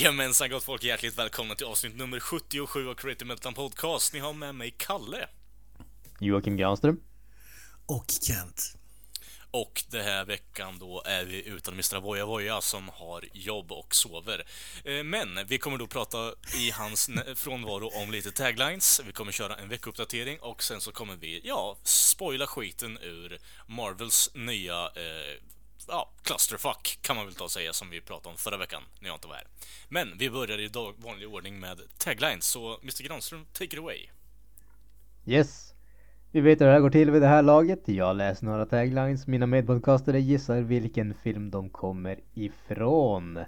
Jajamensan gott folk, hjärtligt välkomna till avsnitt nummer 77 av Creative Metal Podcast. Ni har med mig Kalle. Joakim Granström. Och Kent. Och den här veckan då är vi utan Mr. Voja Voja som har jobb och sover. Eh, Men vi kommer då prata i hans frånvaro om lite taglines. Vi kommer köra en veckouppdatering och sen så kommer vi, ja, spoila skiten ur Marvels nya eh, ja, clusterfuck kan man väl ta och säga som vi pratade om förra veckan när jag inte var här. Men vi börjar i dag, vanlig ordning med taglines, så Mr Granström, take it away. Yes. Vi vet hur det här går till vid det här laget. Jag läser några taglines. Mina medpodcastare gissar vilken film de kommer ifrån.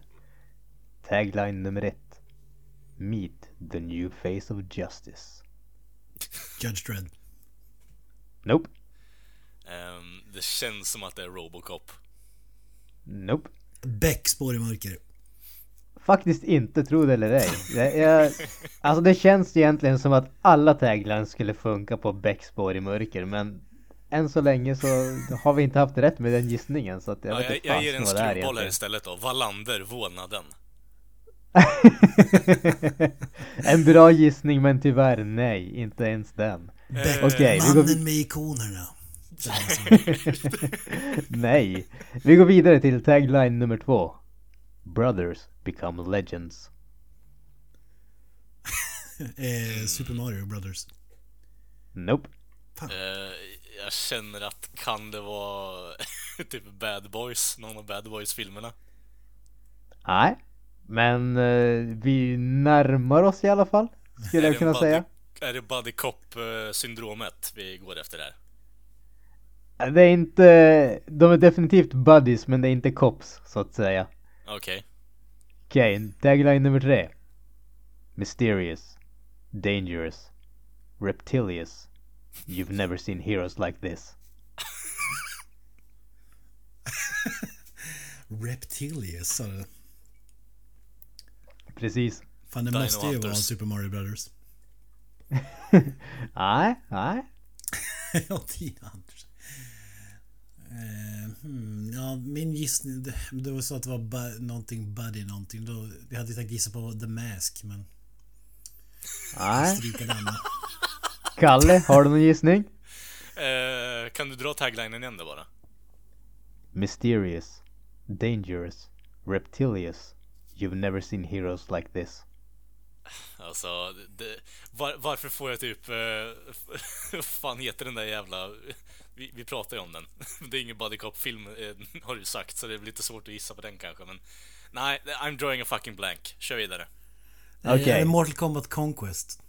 Tagline nummer ett. Meet the new face of justice. Judge Dredd. Nope. Ehm, det känns som att det är Robocop. Nope. Beck, Spår i mörker. Faktiskt inte, tro det eller ej. Jag, jag, alltså det känns egentligen som att alla taglines skulle funka på Beckspår i mörker men än så länge så har vi inte haft rätt med den gissningen så att jag Ja, vet jag, inte jag ger en skruvboll här istället då. Wallander, vålnaden. en bra gissning men tyvärr nej, inte ens den. Okej, vi går mannen med ikonerna. Nej. Vi går vidare till tagline nummer två. Brothers become legends. eh, Super Mario Brothers. Nope. Eh, jag känner att kan det vara typ Bad Boys, någon av Bad Boys-filmerna? Nej. Men eh, vi närmar oss i alla fall. Skulle Är jag det kunna buddy, säga. Är det Buddy Cop-syndromet vi går efter där? Det är inte, de är definitivt buddies men det är inte cops så att säga. Okej. Okej, tagline nummer tre. Mysterious. Dangerous. Reptilious. You've never seen heroes like this. Reptilius sa du. Precis. Fan det Dino måste ju vara. Super Mario Brothers. Nej, nej. ja, Dino Hunters. Hmm, ja, min gissning, det, det var så att det var bu- någonting Buddy någonting. Då, jag hade tänkt gissa på The Mask men Nej. Kalle, har du någon gissning? Eh, kan du dra taglinen igen då bara? Mysterious. Dangerous. Reptilious. You've never seen heroes like this. Alltså, det, var, varför får jag typ... Eh, vad fan heter den där jävla... Vi, vi pratar ju om den. Det är ingen Buddy Cop-film, eh, har du sagt, så det är lite svårt att gissa på den kanske, men... Nej, I'm drawing a fucking blank. Kör vidare. Okej. Eh, Mortal Kombat Conquest.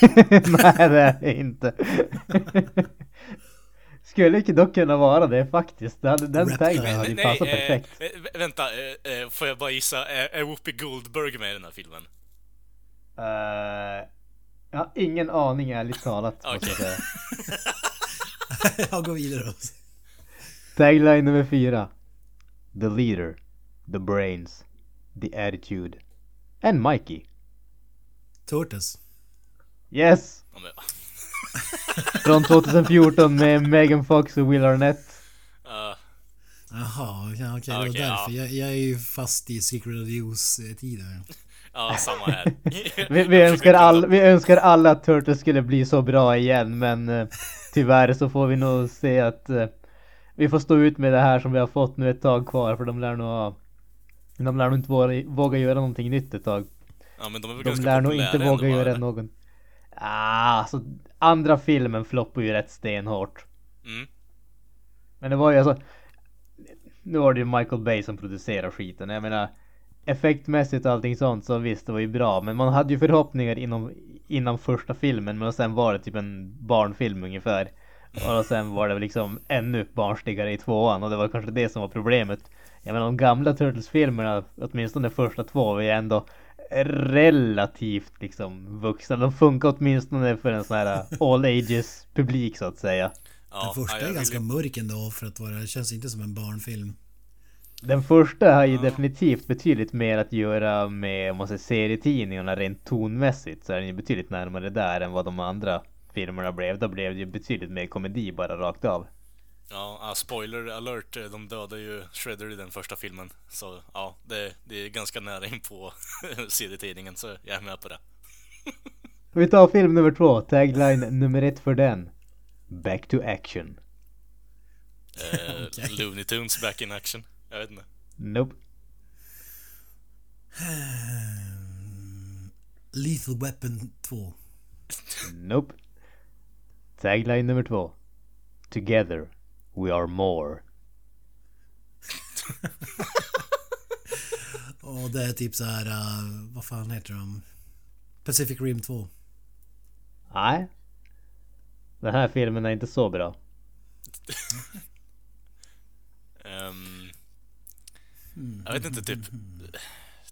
Nej, det är det inte. Skulle dock kunna vara det faktiskt. Den taglinen hade ju Nej, passat eh, perfekt. eh, vä- vänta, eh, eh, får jag bara gissa, är, är Whoopi Goldberg med i den här filmen? Eh, jag har ingen aning ärligt talat. måste jag säga. jag går vidare då. Tagline nummer fyra. The leader. The brains. The attitude. And Mikey. Tortoise. Yes! Från 2014 med Megan Fox och Will Arnett. eh, Jaha, ja, okej det var därför. ja. Jag, jag är ju fast i Secret of the Ooze-tiden. Ja, samma här. Vi, vi, önskar all, vi önskar alla att Turtles skulle bli så bra igen men eh, tyvärr så får vi nog se att eh, vi får stå ut med det här som vi har fått nu ett tag kvar för de lär nog ha De lär nog inte våga, våga göra någonting nytt ett tag. Ja, men de är väl De ganska lär nog inte våga göra någon Ah, alltså andra filmen floppar ju rätt stenhårt. Mm. Men det var ju alltså Nu var det ju Michael Bay som producerade skiten. Jag menar Effektmässigt och allting sånt så visst det var ju bra men man hade ju förhoppningar inom Innan första filmen men sen var det typ en barnfilm ungefär. Och sen var det väl liksom ännu barnsligare i tvåan och det var kanske det som var problemet. Jag menar de gamla Turtles-filmerna, åtminstone de första två, var ju ändå relativt liksom vuxna. De funkar åtminstone för en sån här all ages publik så att säga. Ja, Den första är ganska mörk ändå för att vara... Det känns inte som en barnfilm. Den första har ju Ja. definitivt betydligt mer att göra med, om man säger serietidningarna rent tonmässigt så är den ju betydligt närmare där än vad de andra filmerna blev. Då blev det ju betydligt mer komedi bara rakt av. Ja, spoiler alert, de dödar ju Shredder i den första filmen. Så ja, det, det är ganska nära in på serietidningen, så jag är med på det. Vi tar film nummer två, tagline nummer ett för den. Back to action. Eh, Okej. Looney Tunes back in action. Jag vet inte. Nope. Lethal Weapon 2. Nope. Tagline nummer två. Together we are more. Och det är typ så här... Uh, vad fan heter de? Pacific Rim 2. Nej. Den här filmen är inte så bra. Ehm, jag vet inte, typ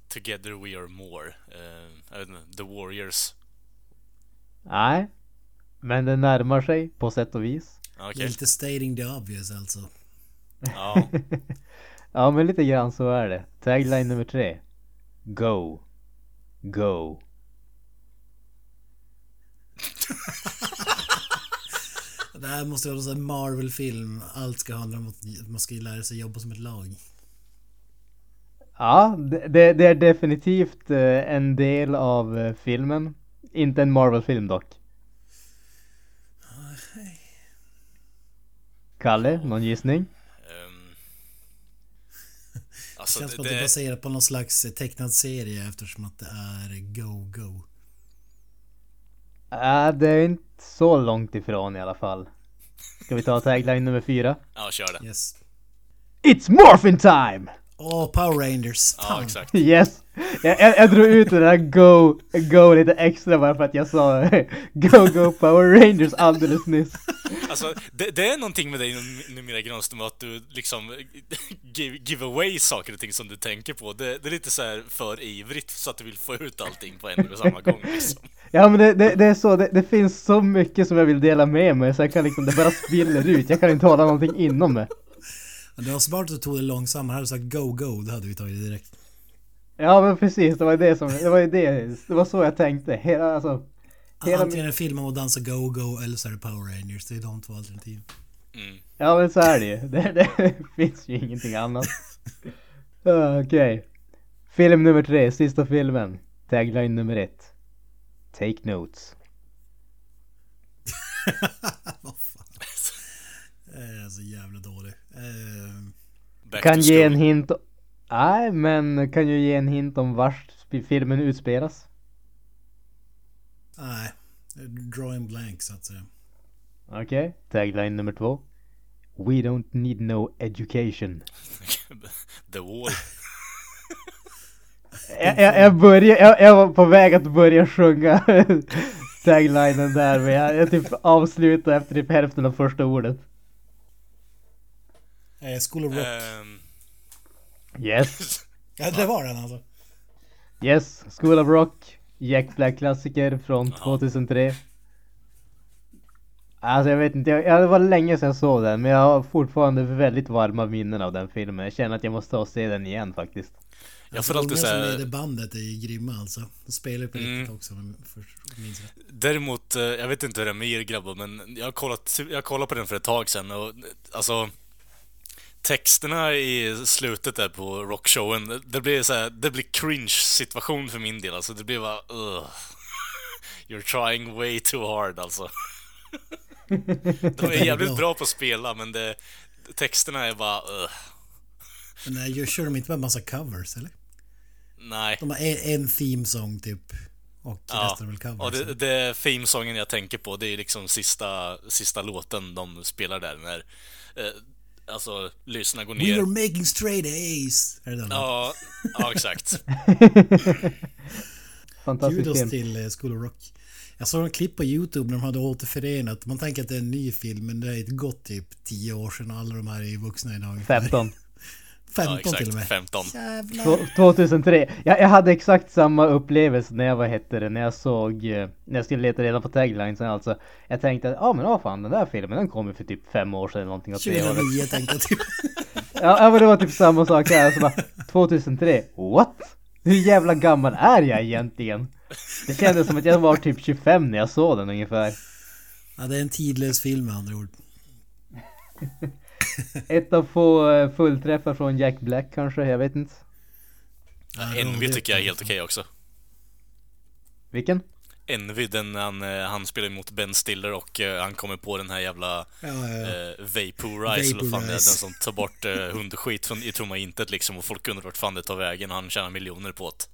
Together we are more. Eh, jag vet inte, The Warriors. Nej. Men den närmar sig på sätt och vis. Okej. Lite stating the obvious alltså. Ja, Ja men lite grann så är det. Tagline nummer tre. Go. Go. Det här måste vara en Marvel-film. Allt ska handla om att man ska lära sig jobba som ett lag. Ja, det, det är definitivt eh, en del av eh, filmen. Inte en Marvel-film dock. Kalle, någon gissning? ehm, alltså, Känns som att det är det, baserat på någon slags tecknad serie eftersom att det är Go Go. Äh, det är inte så långt ifrån i alla fall. Ska vi ta tagline nummer fyra? ja, kör det. Yes. It's morphin time! Åh, Power Rangers! Ja, Fan. exakt. Yes! Jag, jag, jag drog ut det där go, go lite extra bara för att jag sa Go Go Power Rangers alldeles nyss. Alltså, det, det är någonting med dig num- numera Granström att du liksom give, give away saker och ting som du tänker på. Det, det är lite så här för ivrigt så att du vill få ut allting på en och samma gång liksom. Ja men det, det, det är så, det, det finns så mycket som jag vill dela med mig så jag kan liksom, det bara spiller ut. Jag kan inte hålla någonting inom mig. Men Det var smart att du tog det långsammare. Hade du sagt Go Go, det hade vi tagit direkt. Ja men precis, det var ju det som, det var ju det, det var så jag tänkte. Hela, alltså, hela Antingen filmen om att dansa Go Go eller så är det Power Rangers. Det är de två alternativ. Mm. Ja men så är det ju. Det, det finns ju ingenting annat. Okej. Film nummer tre, sista filmen. Tagline nummer ett. Take notes. Vad fan. Det är så jävla dålig. Eh, Kan ge en hint. Nej men kan ju ge en hint om vart filmen utspelas. nej. Drawing blank så att säga. Okej. Tagline nummer två. We don't need no education. The Wall. Jag, jag, jag, började, jag, jag var på väg att börja sjunga taglinen där men jag, jag typ avslutade efter typ hälften av första ordet. Eh, School of Rock. Ehm, Yes. ja, det var den alltså. Yes. School of Rock. Jack Black klassiker från Ja. 2003. Alltså jag vet inte, jag, jag, det var länge sedan jag såg den men jag har fortfarande väldigt varma minnen av den filmen. Jag känner att jag måste ta och se den igen faktiskt. jag får alltid de som leder säga bandet är ju grymma alltså. De spelar på Mm. riktigt också om jag minns rätt. Däremot, eh, jag vet inte hur det är med er grabbar, men jag har kollat, jag kollade på den för ett tag sedan och alltså Texterna i slutet där på rockshowen, det blir så här, det blir cringe situation för min del alltså. Det blir bara ugh. You're trying way too hard alltså. De är jävligt bra på att spela, men det, texterna är bara ugh. Men nej, jag kör de inte med massa covers eller? Nej. De har en, en theme-song typ. Och Ja, resten är väl covers. och det, det themesången jag tänker på, det är liksom sista, sista låten de spelar där när eh, Alltså, lyssna går We ner. were making straight A's! Är det den? Ja, ja exakt. Fantastisk Kudos film. till eh, School of Rock. Jag såg en klipp på YouTube när de hade återförenat. Man tänker att det är en ny film men det är ett gott typ 10 år sedan och alla de här är vuxna idag. ungefär. 15. 15 exakt, till och med. 15. Jävlar. Två- 2003. Jag, jag hade exakt samma upplevelse när jag, vad hette det, när jag såg, eh, när jag skulle leta reda på taglinesen alltså. Jag tänkte att, ja ah, men vad fan den där filmen den kom ju för typ fem år sedan eller någonting åt det hållet. 2009 tänkte jag typ. Ja, ja men det var typ samma sak här, alltså bara 2003, what? Hur jävla gammal är jag egentligen? Det kändes som att jag var typ 25 när jag såg den ungefär. Ja, det är en tidlös film med andra ord. Ett av få eh, fullträffar från Jack Black kanske, jag vet inte. Envy tycker jag är helt okej också. Vilken? Envy, den han, eh, han spelar mot Ben Stiller och eh, han kommer på den här jävla Ja, ja, ja. eh, Vaporize, eller fan det är, den Vaporize. som tar bort eh, hundskit från, i tomma intet liksom och folk undrar vart fan det tar vägen och han tjänar miljoner på det.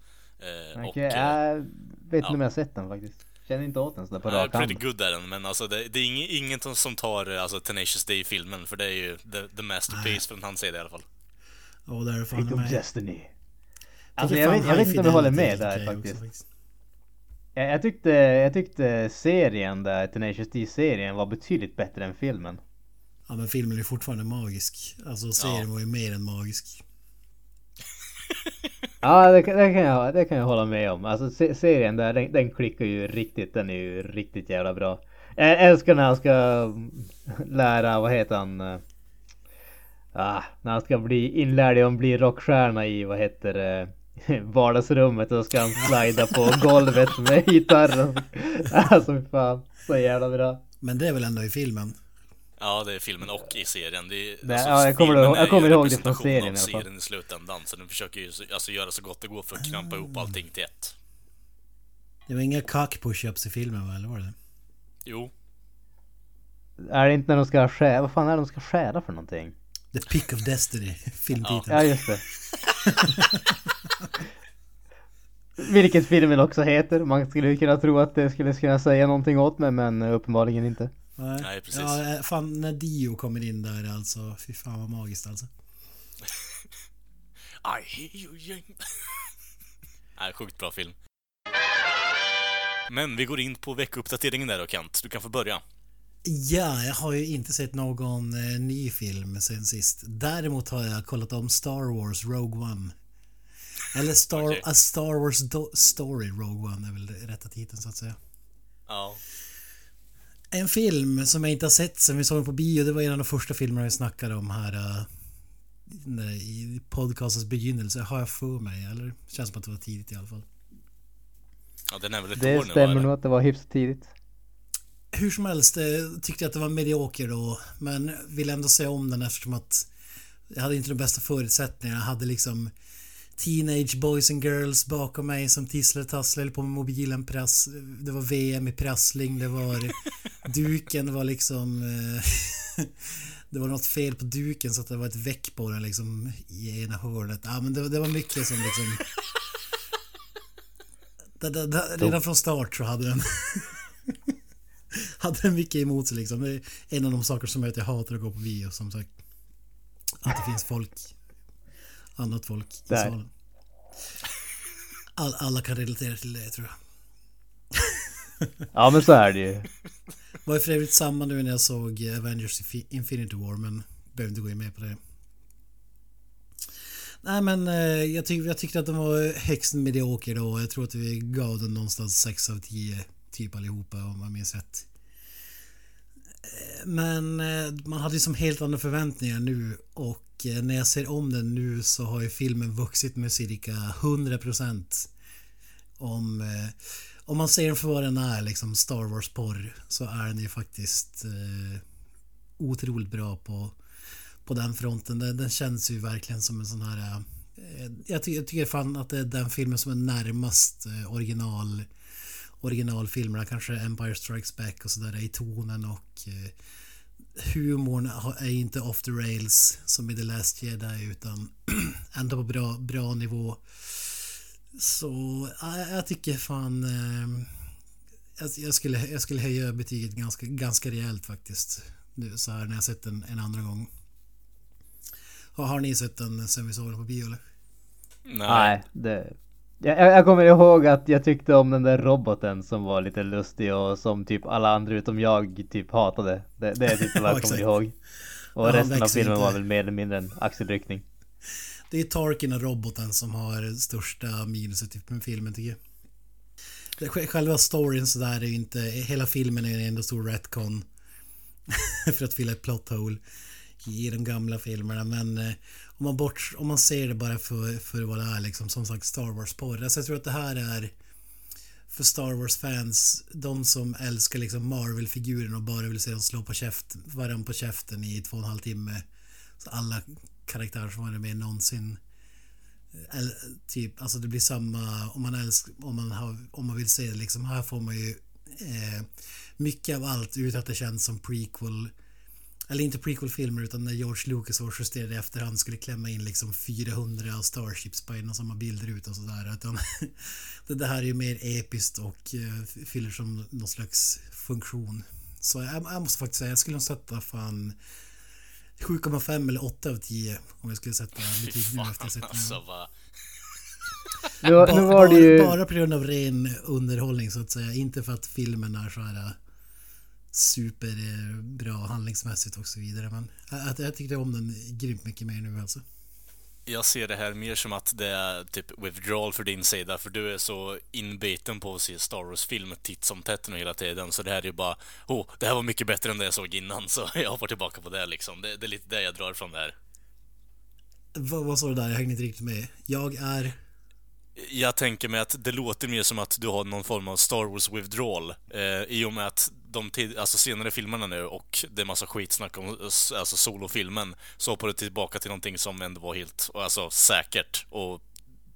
Eh, Okej, och, eh, jag vet inte ja. om jag har sett den faktiskt. Känner inte åt den sådär på Ja, rak pretty hand. good är den, men alltså det, det är inget, inget som tar eh, alltså, Tenacious D-filmen, för det är ju the, the masterpiece från hans sida i alla fall. Och där är fan med. Destiny. Alltså jag vet, jag vet inte om jag håller med är där okej också, faktiskt. Jag, jag, tyckte, jag tyckte serien där, Tenacious D-serien var betydligt bättre än filmen. Ja men filmen är fortfarande magisk. Alltså serien var ju mer än magisk. Ja det, kan- det, kan jag, det kan jag hålla med om. Alltså se, serien där, den, den klickar ju riktigt, den är ju riktigt jävla bra. Jag älskar när han ska lära, vad heter han? eh, Ah, när han ska bli inlärd i att bli rockstjärna i, vad heter det? Vardagsrummet och ska han slida på golvet med gitarren. Alltså fan, så jävla bra. Men det är väl ändå i filmen? Ja, det är filmen och i serien. Det är, Nej, ja, jag kommer jag kommer ihåg det från serien i av alla fall. serien i slutändan, så den försöker ju så- alltså, göra så gott det går för att knampa ihop allting till ett. Det var inga cock push-ups i filmen va? Eller var det? Jo, Är det inte när de ska stjäla, vad fan är det de ska stjäla för någonting? The Pick of Destiny, filmtiteln. Ja just det. Vilket filmen också heter. Man skulle kunna tro att det skulle kunna säga någonting åt mig men uppenbarligen inte. Nej, precis. Ja, eh, fan när Dio kommer in där alltså. Fy fan vad magiskt alltså. I hear you young... Nej, sjukt bra film. Men vi går in på veckouppdateringen där då Kent. Du kan få börja. Ja, jag har ju inte sett någon eh, ny film sen sist. Däremot har jag kollat om Star Wars Rogue One. Eller Star, Okej. A Star Wars Do- Story Rogue One är väl rätta titeln så att säga. Ja. En film som jag inte har sett sen vi såg den på bio. Det var en av de första filmerna vi snackade om här eh, i podcastens begynnelse. Har jag för mig. Eller känns som att det var tidigt i alla fall. Ja, den är väl ett Det år nu stämmer nog att det var hyfsat tidigt. Hur som helst eh, tyckte jag att det var medioker då. Men vill ändå se om den eftersom att jag hade inte de bästa förutsättningarna. Jag hade liksom Teenage boys and girls bakom mig som tisslade tasslade på med mobilen. Prass, det var VM i prassling. Det var duken var liksom... Eh, det var något fel på duken så att det var ett väck på den liksom i ena hörnet. Ja men det, det var mycket som liksom... Det, det, det, redan från start så hade den... hade den mycket emot sig liksom. Det är en av de saker som gör att jag hatar att gå på bio som sagt. Att det finns folk. Annat folk i Där. salen. All, alla kan relatera till det tror jag. Ja men så är det ju. Var ju för övrigt samma nu när jag såg Avengers Infi- Infinity War men behöver inte gå in mer på det. Nej men eh, jag, tyck, jag tyckte att den var högst medioker då. Jag tror att vi gav den någonstans 6 av 10 typ allihopa om man minns rätt. Eh, Men eh, man hade ju som helt andra förväntningar nu och Eh, när jag ser om den nu så har ju filmen vuxit med cirka 100% om eh, om man ser den för vad den är, liksom Star Wars-porr, så är den ju faktiskt eh, otroligt bra på, på den fronten. Den, den känns ju verkligen som en sån här... Eh, eh jag, ty jag tycker fan att det är den filmen som är närmast eh, original originalfilmerna, kanske Empire Strikes Back och sådär i tonen och eh, humorn är inte off the rails som i The Last Jedi utan ändå på bra, bra nivå. Så ja, jag tycker fan... Eh, jag, jag, skulle, jag skulle höja betyget ganska, ganska rejält faktiskt. Nu så här när jag sett den en andra gång. Har, har ni sett den sen vi såg den på bio eller? Nej, det... Jag, jag kommer ihåg att jag tyckte om den där roboten som var lite lustig och som typ alla andra utom jag typ hatade. Det, det är typ vad Ja, jag kommer ihåg. Och Ja, resten av filmen inte. var väl mer eller mindre en axelryckning. det är Tarkin och roboten som har största minuset i filmen tycker jag. Själva storyn sådär är ju inte, hela filmen är ju ändå stor retcon. för att fylla ett plot hole i de gamla filmerna. Men eh, om, man bort, om man ser det bara för, för vad det är, liksom, som sagt Star Wars-porr. Alltså jag tror att det här är för Star Wars-fans, de som älskar liksom Marvel-figuren och bara vill se dem slå på käft, varandra på käften i två och en halv timme. Så alla karaktärer som varit med någonsin. Eh, Eller, typ, alltså det blir samma om man älskar, om man, har, om man vill se det liksom. Här får man ju eh, mycket av allt utan att det känns som prequel. Eller inte prequel-filmer utan när George Lucas och justerade i efterhand skulle klämma in liksom 400 Starships på en och samma bilder ut och sådär. Utan det, det här är ju mer episkt och eh, fyller som någon slags funktion. Så jag, jag måste faktiskt säga, jag skulle nog sätta fan 7,5 eller 8 av 10 om jag skulle sätta betyg nu efter att ha sett den. Alltså. Nu, var det ju... bara, bara på grund av ren underhållning så att säga. Inte för att filmen är så här äh, superbra handlingsmässigt och så vidare. Men jag, jag tyckte om den grymt mycket mer nu alltså. Jag ser det här mer som att det är typ withdrawal för din sida, för du är så inbiten på att se Star Wars-film titt som tätt nu hela tiden, så det här är ju bara oh, det här var mycket bättre än det jag såg innan, så jag hoppar tillbaka på det liksom. Det, det är lite det jag drar från det här. Vad, vad sa du där? Jag hängde inte riktigt med. Jag är... Jag tänker mig att det låter mer som att du har någon form av Star Wars withdrawal eh, i och med att de tid, alltså senare filmerna nu och det är massa skitsnack om alltså solofilmen så hoppar du tillbaka till någonting som ändå var helt alltså, säkert och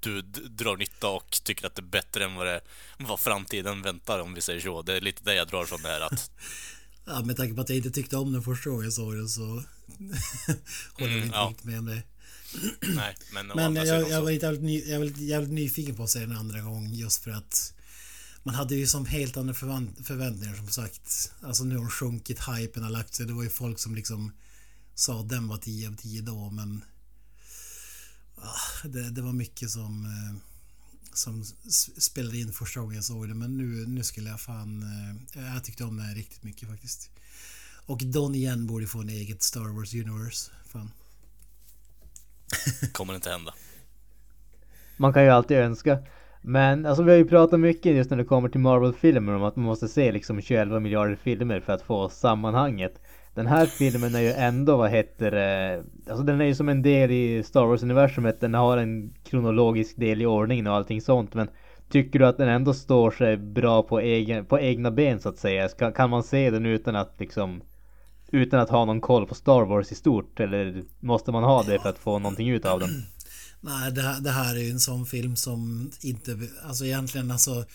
du drar nytta och tycker att det är bättre än vad, det, vad framtiden väntar om vi säger så. Det är lite det jag drar från det här att Ja, med tanke på att jag inte tyckte om den första gången jag såg den så håller jag Mm, inte ja. riktigt med om det. nej, men, Men jag, jag var lite jag var lite jävligt nyfiken på att se den andra gång just för att man hade ju som helt andra förväntningar som sagt. Alltså nu har de sjunkit, hypen har lagt sig. Det var ju folk som liksom sa att den var 10 av 10 då men ah, det, det var mycket som eh, som spelade in första gången jag såg det men nu, nu skulle jag fan eh, jag tyckte om den riktigt mycket faktiskt. Och Donnie Yen borde få en eget Star Wars Universe. Fan. kommer inte hända. Man kan ju alltid önska. Men alltså vi har ju pratat mycket just när det kommer till Marvel-filmer om att man måste se liksom 21 miljarder filmer för att få sammanhanget. Den här filmen är ju ändå, vad heter det, alltså den är ju som en del i Star Wars-universumet. Den har en kronologisk del i ordningen och allting sånt. Men tycker du att den ändå står sig bra på, egen, på egna ben så att säga? Ska, kan man se den utan att liksom utan att ha någon koll på Star Wars i stort? Eller måste man ha det för att få någonting ut av den? Nej, det här, det här är ju en sån film som inte... Alltså egentligen alltså...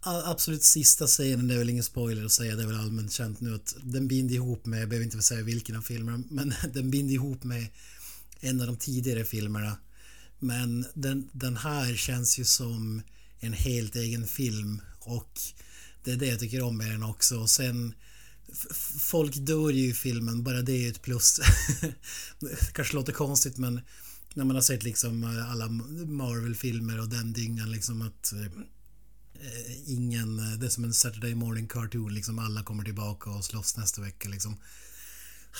Absolut sista scenen, det är väl ingen spoiler att säga, det är väl allmänt känt nu att den binder ihop med, jag behöver inte säga vilken av filmerna, men den binder ihop med en av de tidigare filmerna. Men den, den här känns ju som en helt egen film och det är det jag tycker om med den också. Och sen folk dör ju i filmen, bara det är ju ett plus. Det kanske låter konstigt men när man har sett liksom eh, alla Marvel-filmer och den dyngan liksom att eh, ingen, eh, det är som en Saturday morning cartoon liksom alla kommer tillbaka och slåss nästa vecka liksom.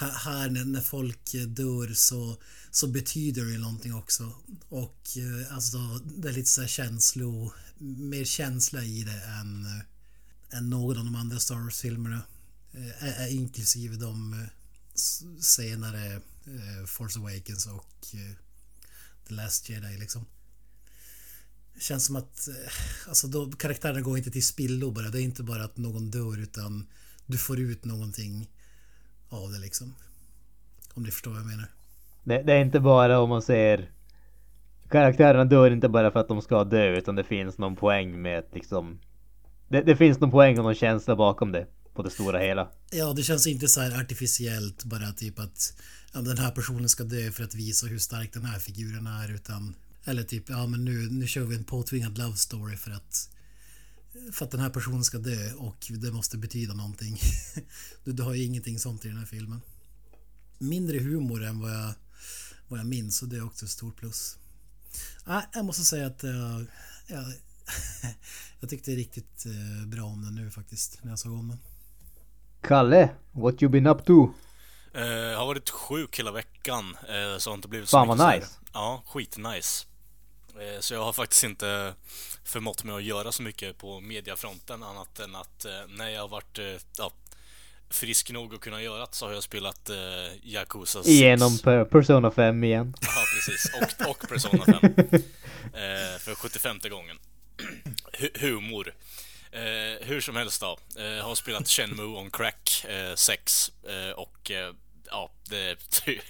Här, här när, när folk dör så, så betyder det någonting också. Och eh, alltså det är lite så här känslo, mer känsla i det än, eh, än någon av de andra Star Wars-filmerna. Eh, inklusive de eh, senare eh, Force Awakens och eh, The Last Jedi liksom. Det känns som att eh, alltså då, karaktärerna går inte till spillo bara. Det är inte bara att någon dör utan du får ut någonting av det liksom. Om du förstår vad jag menar. Det, det är inte bara om man ser Karaktärerna dör inte bara för att de ska dö utan det finns någon poäng med att liksom det, det finns någon poäng och någon känsla bakom det på det stora hela. Ja, det känns inte så här artificiellt bara typ att ja, den här personen ska dö för att visa hur stark den här figuren är utan eller typ ja men nu, nu kör vi en påtvingad love story för att för att den här personen ska dö och det måste betyda någonting. Du, du har ju ingenting sånt i den här filmen. Mindre humor än vad jag, vad jag minns och det är också ett stort plus. Nej, jag måste säga att eh, jag, jag, jag tyckte riktigt eh, bra om den nu faktiskt när jag såg om den. Kalle, what you been up to? Eh, jag har varit sjuk hela veckan, eh, så har inte blivit så Fan, vad nice. Ja, skitnice. Eh, så jag har faktiskt inte förmått mig att göra så mycket på mediafronten annat än att eh, när jag har varit eh, ja, frisk nog att kunna göra det så har jag spelat eh, Yakuza 6. Igenom per- Persona 5 igen. Ja, precis. Och, och Persona 5. Eh, för 75 gången. Hu- humor. Eh, hur som helst då. Eh, har spelat Shenmue on Crack eh, 6 eh, och eh, ja, det...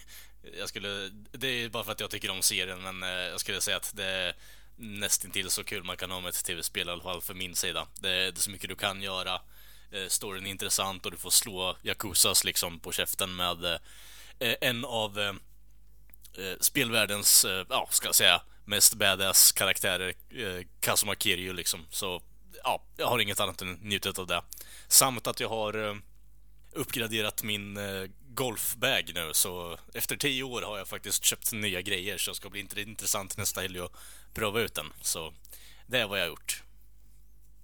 Jag skulle... Det är bara för att jag tycker om serien men eh, jag skulle säga att det är nästintill så kul man kan ha med ett tv-spel i alla fall för min sida. Det, det är så mycket du kan göra. Eh, storyn är intressant och du får slå Yakuzas liksom på käften med eh, en av spelvärldens, ja, ska jag säga, mest badass karaktärer, Kazuma Kiryu liksom. Så, ja, jag har inget annat än njutit av det. Samt att jag har uppgraderat min eh, golfbag nu, så efter tio år har jag faktiskt köpt nya grejer, så det ska bli int- intressant nästa helg att pröva ut den. Så, det är vad jag har gjort.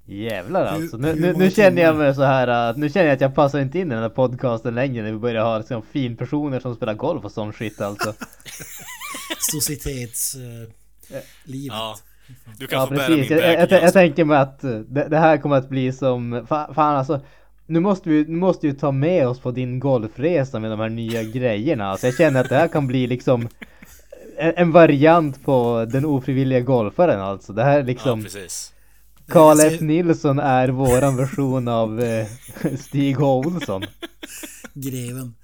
Jävlar alltså. Nu, nu, nu känner jag mig så här att nu känner jag att jag passar inte in i den här podcasten längre när vi börjar ha liksom finpersoner som spelar golf och sån shit alltså. Societets... Eh, livet. Ja, du kan Ja få bära min precis, jag, jag, jag, jag tänker mig att eh, det, det här kommer att bli som, fan, fan alltså nu måste vi nu måste vi ta med oss på din golfresa med de här nya grejerna. Alltså jag känner att det här kan bli liksom en, en variant på den ofrivilliga golfaren alltså. Det här är Ja, liksom precis. Karl Jag F Nilsson är våran version av eh, Stig H Olsson. Greven.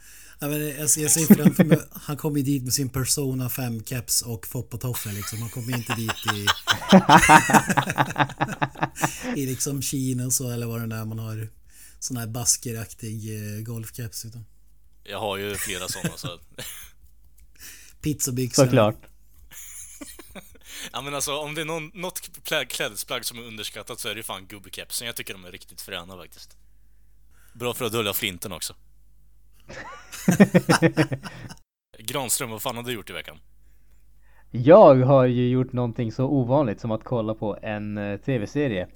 Ja, men jag, jag ser framför mig, han kommer ju dit med sin Persona 5 keps och foppatofflor liksom. Han kommer inte dit i... I liksom Kina så eller vad det är man har. Sån här baskeraktig eh, golfkeps utan. Jag har ju flera sådana så... Pizzabyxor. Såklart. Ja men alltså om det är någon, något klä- klädesplagg som är underskattat så är det ju fan gubbkepsen. Jag tycker de är riktigt fräna faktiskt. Bra för att dölja flinten också. Granström, vad fan har du gjort i veckan? Jag har ju gjort någonting så ovanligt som att kolla på en eh, tv-serie.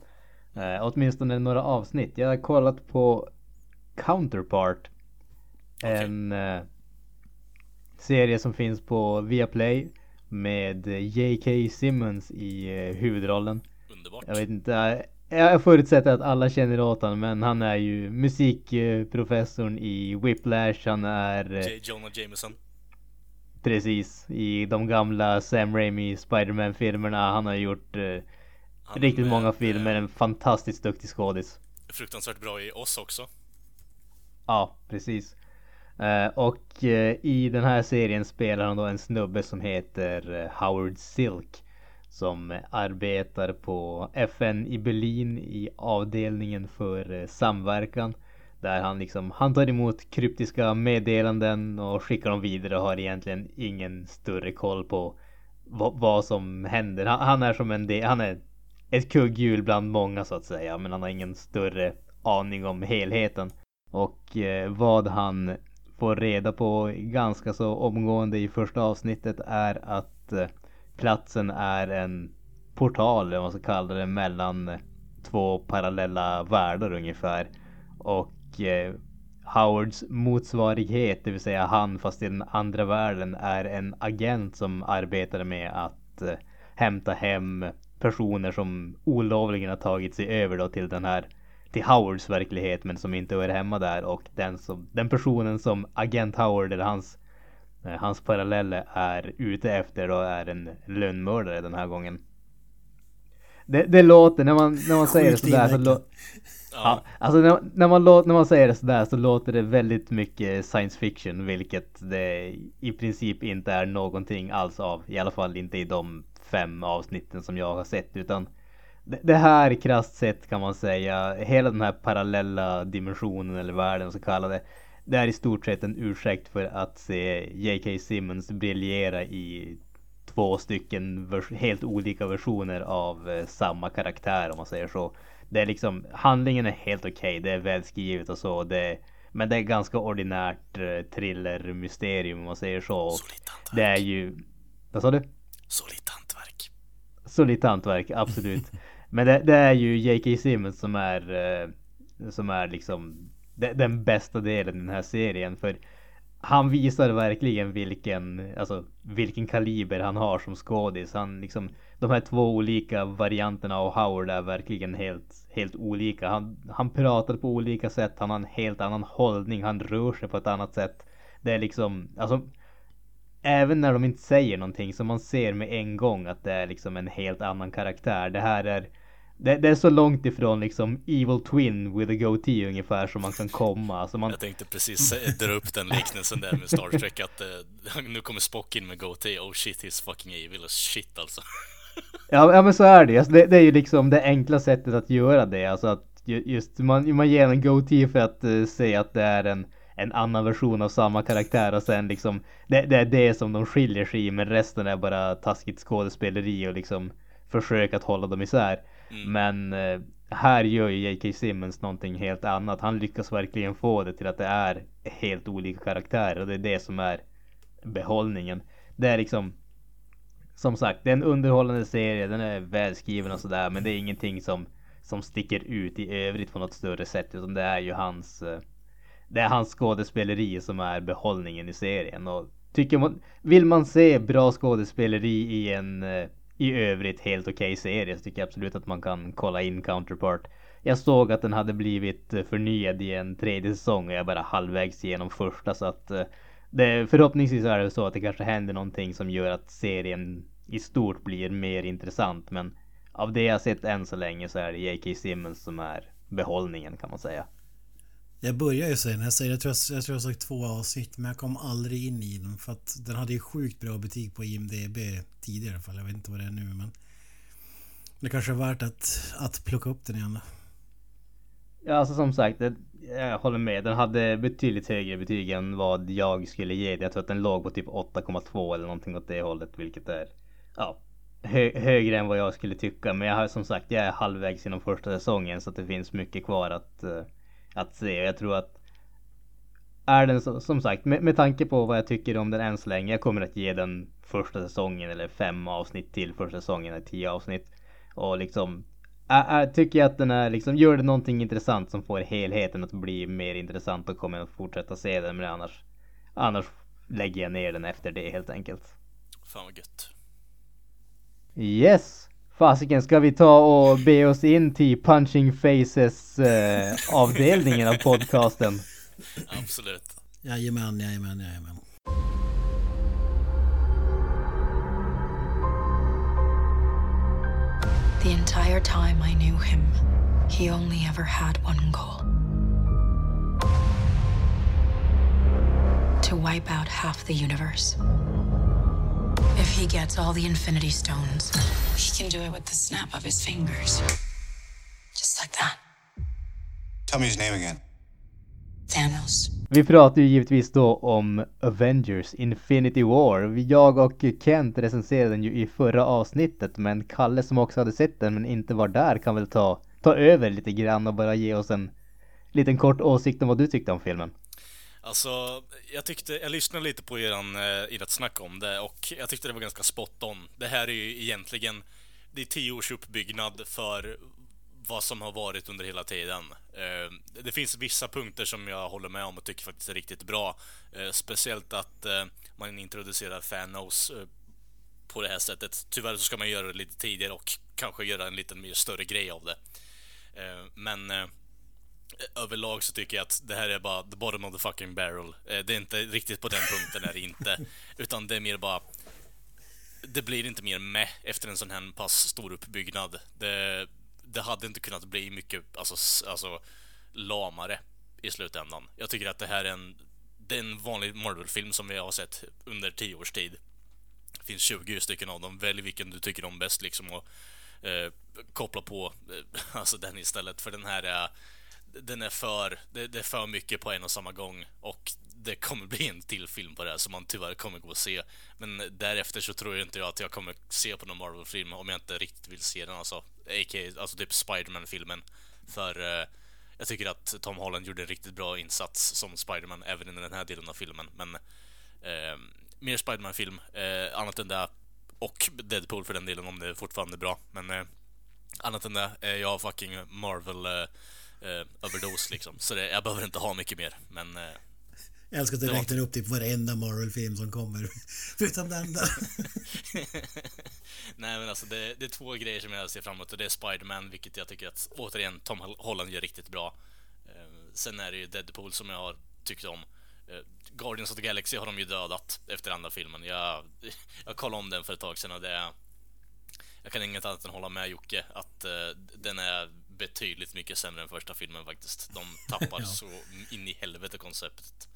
Eh, åtminstone några avsnitt. Jag har kollat på Counterpart. Okej. En eh, serie som finns på Viaplay med J.K. Simmons i eh, huvudrollen. Underbart. Jag vet inte, eh, jag förutsätter att alla känner åt honom men han är ju musikprofessorn i Whiplash, han är eh, J. Jonah Jameson. Precis, i de gamla Sam Raimi Spider-Man filmerna. Han har gjort eh, Han riktigt med, många filmer, eh, en fantastiskt duktig skådis. Fruktansvärt bra i oss också. Ja, precis. Eh, och eh, i den här serien spelar han då en snubbe som heter Howard Silk. Som arbetar på FN i Berlin i avdelningen för samverkan. Där han liksom, han tar emot kryptiska meddelanden och skickar dem vidare och har egentligen ingen större koll på vad, vad som händer. Han, han är som en del, han är ett kugghjul bland många så att säga. Men han har ingen större aning om helheten. Och eh, vad han får reda på ganska så omgående i första avsnittet är att eh, platsen är en portal, eller vad man ska kalla det, mellan två parallella världar ungefär. Och eh, Howards motsvarighet, det vill säga han fast i den andra världen, är en agent som arbetar med att eh, hämta hem personer som olovligen har tagit sig över då till den här till Howards verklighet men som inte hör hemma där och den, som, den personen som agent Howard eller hans eh, hans paralleller är ute efter då är en lönnmördare den här gången. Det, det låter, när man, när man säger det sådär så låter Ja, alltså när, när, man låter, när man säger det sådär så låter det väldigt mycket science fiction vilket det i princip inte är någonting alls av. I alla fall inte i de fem avsnitten som jag har sett utan det, här krasst sett kan man säga, hela den här parallella dimensionen eller världen så kallade det är i stort sett en ursäkt för att se J.K. Simmons briljera i två stycken helt olika versioner av eh, samma karaktär om man säger så. Det är liksom, handlingen är helt okej, det är välskrivet och så. Det, men det är ganska ordinärt eh, thriller mysterium om man säger så. Och det är ju, vad sa du? Solitt hantverk. Solitt hantverk, absolut. Men det, det är ju J.K. Simmons som är, eh, som är liksom de- den bästa delen i den här serien. För han visar verkligen vilken, alltså vilken kaliber han har som skådis. Han liksom, de här två olika varianterna av Howard är verkligen helt, helt olika. Han, han pratar på olika sätt, han har en helt annan hållning, han rör sig på ett annat sätt. Det är liksom, alltså Även när de inte säger någonting så man ser med en gång att det är liksom en helt annan karaktär. Det här är det, det, är så långt ifrån liksom Evil Twin with a goatee ungefär som man kan komma. Alltså man... Jag tänkte precis dra upp den liknelsen där med Star Trek att uh, nu kommer Spock in med goatee. Oh shit, he's fucking evil as shit alltså. ja, ja men så är det. Alltså, det. Det är ju liksom det enkla sättet att göra det. Alltså att just man, man ger en goatee för att uh, säga att det är en en annan version av samma karaktär och sen liksom det, det är det som de skiljer sig i men resten är bara taskigt skådespeleri och liksom försök att hålla dem isär. Mm. Men eh, här gör ju J.K. Simmons någonting helt annat. Han lyckas verkligen få det till att det är helt olika karaktärer och det är det som är behållningen. Det är liksom som sagt, det är en underhållande serie, den är välskriven och sådär men det är ingenting som som sticker ut i övrigt på något större sätt utan det är ju hans eh, det är hans skådespeleri som är behållningen i serien och tycker man, vill man se bra skådespeleri i en eh, i övrigt helt okej okay serie så tycker jag absolut att man kan kolla in Counterpart. Jag såg att den hade blivit eh, förnyad i en tredje säsong och jag är bara halvvägs igenom första så att eh, det, förhoppningsvis är det så att det kanske händer någonting som gör att serien i stort blir mer intressant men av det jag sett än så länge så är det J.K. Simmons som är behållningen kan man säga. Jag börjar ju säga jag säger jag tror jag, jag tror jag sagt två avsnitt men jag kom aldrig in i den för att den hade ju sjukt bra betyg på IMDB tidigare i alla fall. Jag vet inte vad det är nu men det kanske är värt att, att plocka upp den igen. Ja alltså som sagt, det, jag håller med. Den hade betydligt högre betyg än vad jag skulle ge Jag tror att den låg på typ 8,2 eller någonting åt det hållet vilket är ja, hö, högre än vad jag skulle tycka. Men jag har som sagt, jag är halvvägs inom första säsongen så att det finns mycket kvar att uh, att se. Jag tror att är den så, som sagt med, med tanke på vad jag tycker om den än så länge. Jag kommer att ge den första säsongen eller fem avsnitt till första säsongen eller tio avsnitt. Och liksom är, är, tycker jag att den är liksom gör det någonting intressant som får helheten att bli mer intressant och kommer att fortsätta se den. Men annars annars lägger jag ner den efter det helt enkelt. Fan vad gött. Yes. Fasiken, ska vi ta och be oss in till Punching Faces eh, avdelningen av podcasten? Absolut. Jajamän, jajamän, jajamän. The entire time I knew him, he only ever had one goal. To wipe out half the universe. If he gets all the Infinity Stones, he can do it with the snap of his fingers. Just like that. Tell me his name again. Thanos. Vi pratar ju givetvis då om Avengers Infinity War. Jag och Kent recenserade den ju i förra avsnittet men Kalle som också hade sett den men inte var där kan väl ta, ta över lite grann och bara ge oss en liten kort åsikt om vad du tyckte om filmen. Alltså, jag tyckte, jag lyssnade lite på eran, eh, ert snack om det och jag tyckte det var ganska spot on. Det här är ju egentligen, det är tio års uppbyggnad för vad som har varit under hela tiden. Eh, det finns vissa punkter som jag håller med om och tycker faktiskt är riktigt bra. Eh, speciellt att man introducerar Thanos på det här sättet. Tyvärr så ska man göra det lite tidigare och kanske göra en lite mer större grej av det. Men överlag så tycker jag att det här är bara the bottom of the fucking barrel. Eh, det är inte riktigt på den punkten är det inte. Utan det är mer bara... Det blir inte mer med efter en sån här pass stor uppbyggnad. Det, det hade inte kunnat bli mycket, alltså, alltså lamare i slutändan. Jag tycker att det här är en, det är en vanlig Marvel-film som vi har sett under tio års tid. Det finns 20 stycken av dem. Välj vilken du tycker om bäst liksom och eh, koppla på eh, alltså den istället. För den här är den är för, det, det, är för mycket på en och samma gång och det kommer bli en till film på det här som man tyvärr kommer gå och se. Men därefter så tror jag inte jag att jag kommer se på någon Marvel-film om jag inte riktigt vill se den alltså. A.k.a. alltså typ Spiderman-filmen. För eh, jag tycker att Tom Holland gjorde en riktigt bra insats som Spiderman även i den här delen av filmen. Men eh, mer Spiderman-film, eh, annat än det och Deadpool för den delen om det är fortfarande är bra. Men eh, annat än det, eh, jag har fucking Marvel eh, eh, överdos liksom. Så det, jag behöver inte ha mycket mer. Men... Eh... Jag älskar att du räknar upp typ varenda Marvel-film som kommer. Förutom den där. Nej men alltså det, det är två grejer som jag ser fram emot och det är Spider-Man, vilket jag tycker att återigen Tom Holland gör riktigt bra. Eh, sen är det ju Deadpool som jag har tyckt om. Eh, Guardians of the Galaxy har de ju dödat efter andra filmen. Jag, jag kollade om den för ett tag sedan och det... Jag kan inget annat än hålla med Jocke att eh, den är betydligt mycket sämre än första filmen faktiskt. De tappar Ja. så in i helvete konceptet.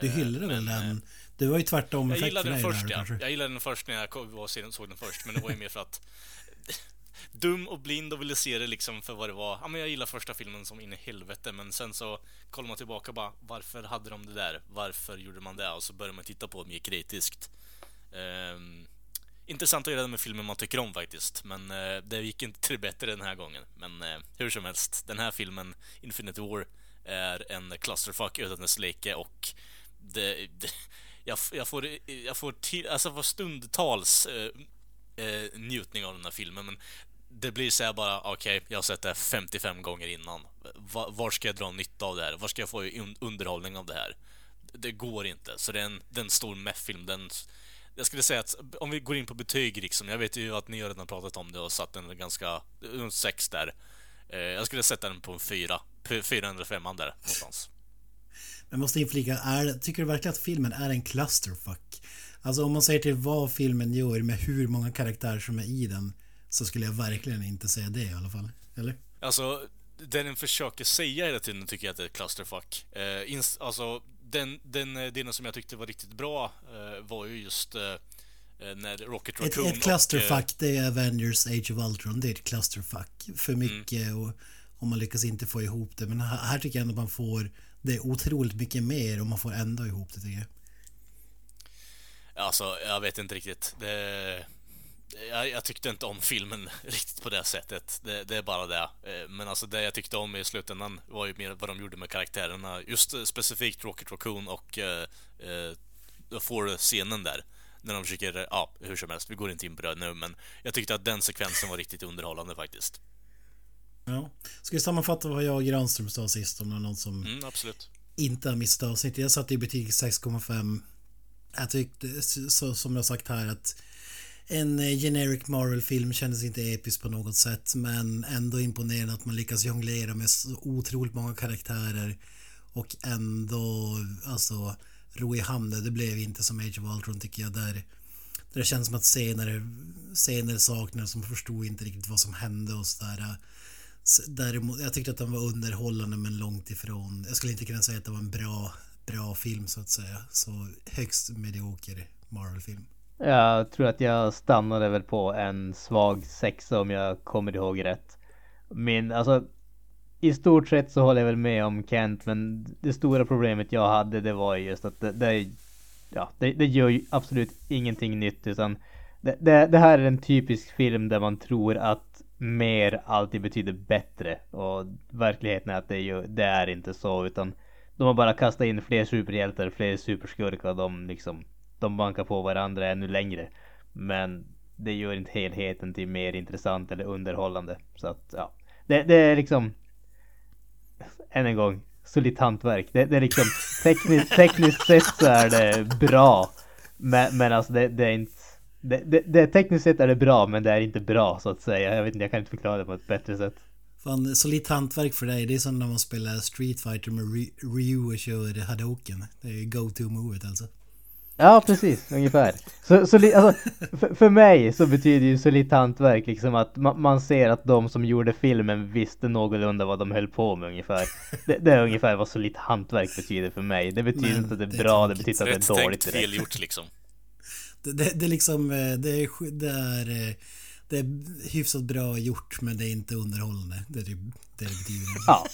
Du Eh, hyllade väl men, eh, den? Det var ju tvärtom jag gillade den först, ja. Jag gillade den först när jag såg den först, men det var ju mer för att dum och blind och ville se det liksom för vad det var. Ja, men jag gillar första filmen som in i helvete, men sen så kollar man tillbaka och bara varför hade de det där? Varför gjorde man det? Och så börjar man titta på det mer kritiskt. Ehm, intressant att göra det med filmer man tycker om faktiskt, men eh, det gick inte till det bättre den här gången. Men eh, hur som helst, den här filmen, Infinity War, är en clusterfuck utan dess like och det, det, jag, jag får, jag får till, alltså får stundtals eh, eh, njutning av den här filmen, men det blir så här bara, okej, jag har sett det här 55 gånger innan. Va, var ska jag dra nytta av det här? Var ska jag få underhållning av det här? Det går inte. Så det är en, det är en stor meth-film. Den, jag skulle säga att om vi går in på betyg liksom, jag vet ju att ni har redan pratat om det och satt den ganska, runt 6 där. Eh, jag skulle sätta den på en 4. 405 där någonstans. Jag måste inflika, är, tycker du verkligen att filmen är en clusterfuck? Alltså om man säger till vad filmen gör med hur många karaktärer som är i den så skulle jag verkligen inte säga det i alla fall. Eller? Alltså, det den försöker säga hela tiden tycker jag att det är ett clusterfuck. Eh, inst- alltså, den, den eh, delen som jag tyckte var riktigt bra eh, var ju just eh, eh, när Rocket Ett, Raccoon ett clusterfuck och... det är Avengers Age of Ultron. Det är ett clusterfuck. För Mm. mycket och, och man lyckas inte få ihop det. Men här, här tycker jag ändå att man får det är otroligt mycket mer och man får ändå ihop det tycker jag. Eh, alltså, jag vet inte riktigt. Det... Jag, jag tyckte inte om filmen riktigt på det sättet. Det, det är bara det. Eh, Men alltså det jag tyckte om i slutändan var ju mer vad de gjorde med karaktärerna. Just eh, specifikt Rocket Raccoon och eh, eh, får scenen där. När de försöker, ja, hur som helst, vi går inte in på det nu, men jag tyckte att den sekvensen var riktigt underhållande faktiskt. Ja. Ska vi sammanfatta vad jag och Granström sa sist om det är någon som Mm, absolut. inte har missat avsnittet. Jag satte i betyg 6,5. Jag tyckte, så, som jag sagt här, att en eh, generic Marvel-film kändes inte episk på något sätt men ändå imponerande att man lyckas jonglera med så otroligt många karaktärer och ändå alltså ro i hamn det. Det blev inte som Age of Ultron tycker jag där, där det känns som att scener, scener saknades man förstod inte riktigt vad som hände och sådär. Däremot, jag tyckte att den var underhållande men långt ifrån. Jag skulle inte kunna säga att det var en bra, bra film så att säga. Så högst medioker Marvel-film. Jag tror att jag stannade väl på en svag sexa om jag kommer ihåg rätt. Min, alltså i stort sett så håller jag väl med om Kent men det stora problemet jag hade det var ju just att det, det, ja, det, det gör ju absolut ingenting nytt utan det, det, det här är en typisk film där man tror att mer alltid betyder bättre och verkligheten är att det, ju, det är inte så utan de har bara kastat in fler superhjältar, fler superskurkar och de liksom de bankar på varandra ännu längre. Men det gör inte helheten till mer intressant eller underhållande. Så att ja, det, det är liksom än en gång solitt hantverk. Det, det är liksom tekniskt, tekniskt sett så är det bra. Men, men alltså det, det är inte det, det, det, tekniskt sett är det bra men det är inte bra så att säga. Jag vet inte, jag kan inte förklara det på ett bättre sätt. Fan, solitt hantverk för dig. Det är som när man spelar Street Fighter med Ryu och kör Hadoken. Det är go-to-movet alltså. Ja precis, ungefär. Så, så alltså, för, för mig så betyder ju solitt hantverk liksom att ma- man ser att de som gjorde filmen visste någorlunda vad de höll på med ungefär. Det, det är ungefär vad solitt hantverk betyder för mig. Det betyder Men inte att det är bra, det betyder att Rätt det är dåligt fel direkt. gjort liksom. Det, det, det är liksom, eh, det är, det är, eh, det är hyfsat bra gjort men det är inte underhållande. Det är typ det det betyder. Ja,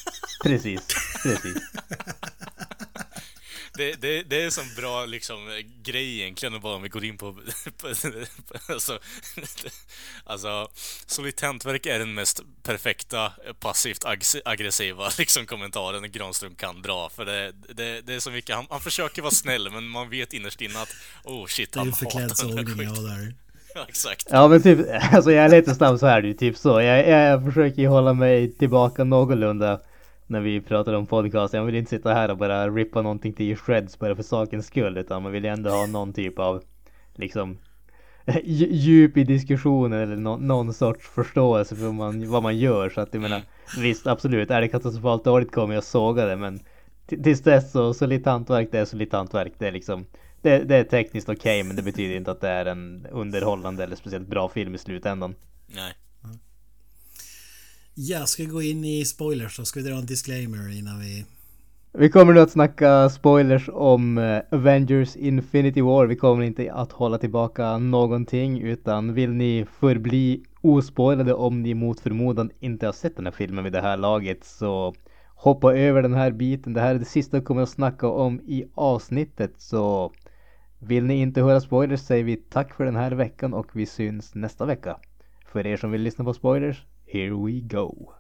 precis, precis. Det, det, det är en sån bra liksom, grej egentligen, bara om vi går in på... på alltså, alltså, solitt hantverk är den mest perfekta passivt ag- aggressiva liksom, kommentaren Granström kan dra. För det, det, det är så mycket, han, han försöker vara snäll, men man vet innerst inne att oh shit, Det är han hatar den här skiten. där. Ja, exakt. Ja men typ, alltså jag är lite snabb så här det är ju typ så. Jag, jag försöker ju hålla mig tillbaka någorlunda när vi pratar om podcast. Jag vill inte sitta här och bara rippa någonting till shreds bara för sakens skull. Utan man vill ju ändå ha någon typ av liksom djup i diskussionen eller no någon sorts förståelse för vad man, vad man gör. Så att jag menar, visst absolut, är det katastrofalt dåligt kommer jag såga det men tills dess så solitt hantverk det är solitt hantverk. Det är liksom det, det är tekniskt okej men det betyder inte att det är en underhållande eller speciellt bra film i slutändan. Nej. Ja, ska vi gå in i spoilers då? Ska vi dra en disclaimer innan vi... Vi kommer nu att snacka spoilers om eh, Avengers Infinity War. Vi kommer inte att hålla tillbaka någonting utan vill ni förbli ospoilade om ni mot förmodan inte har sett den här filmen vid det här laget så hoppa över den här biten. Det här är det sista vi kommer att snacka om i avsnittet så vill ni inte höra spoilers säger vi tack för den här veckan och vi syns nästa vecka. För er som vill lyssna på spoilers, here we go!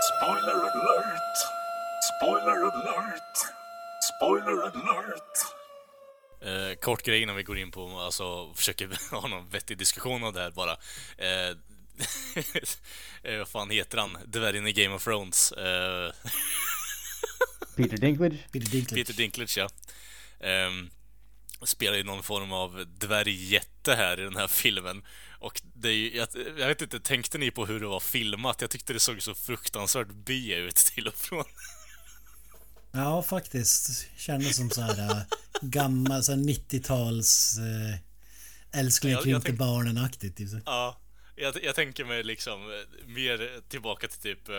Spoiler alert! Spoiler alert! Spoiler alert! Eh, kort grej innan vi går in på, alltså försöker ha någon vettig diskussion av det här bara. Eh, eh, vad fan heter han? Dvärgen i Game of Thrones. Eh, Peter Dinklage? Peter Dinklage. Peter Dinklage, ja. Ehm, spelar ju någon form av dvärgjätte här i den här filmen. Och det är ju, jag, jag vet inte, tänkte ni på hur det var filmat? Jag tyckte det såg så fruktansvärt B ut till och från. Ja, faktiskt. Kändes som så här äh, gammal, så här 90-tals äh, älskling krympte barnen-aktigt. Typ. Ja, jag, jag tänker mig liksom eh, mer tillbaka till typ eh,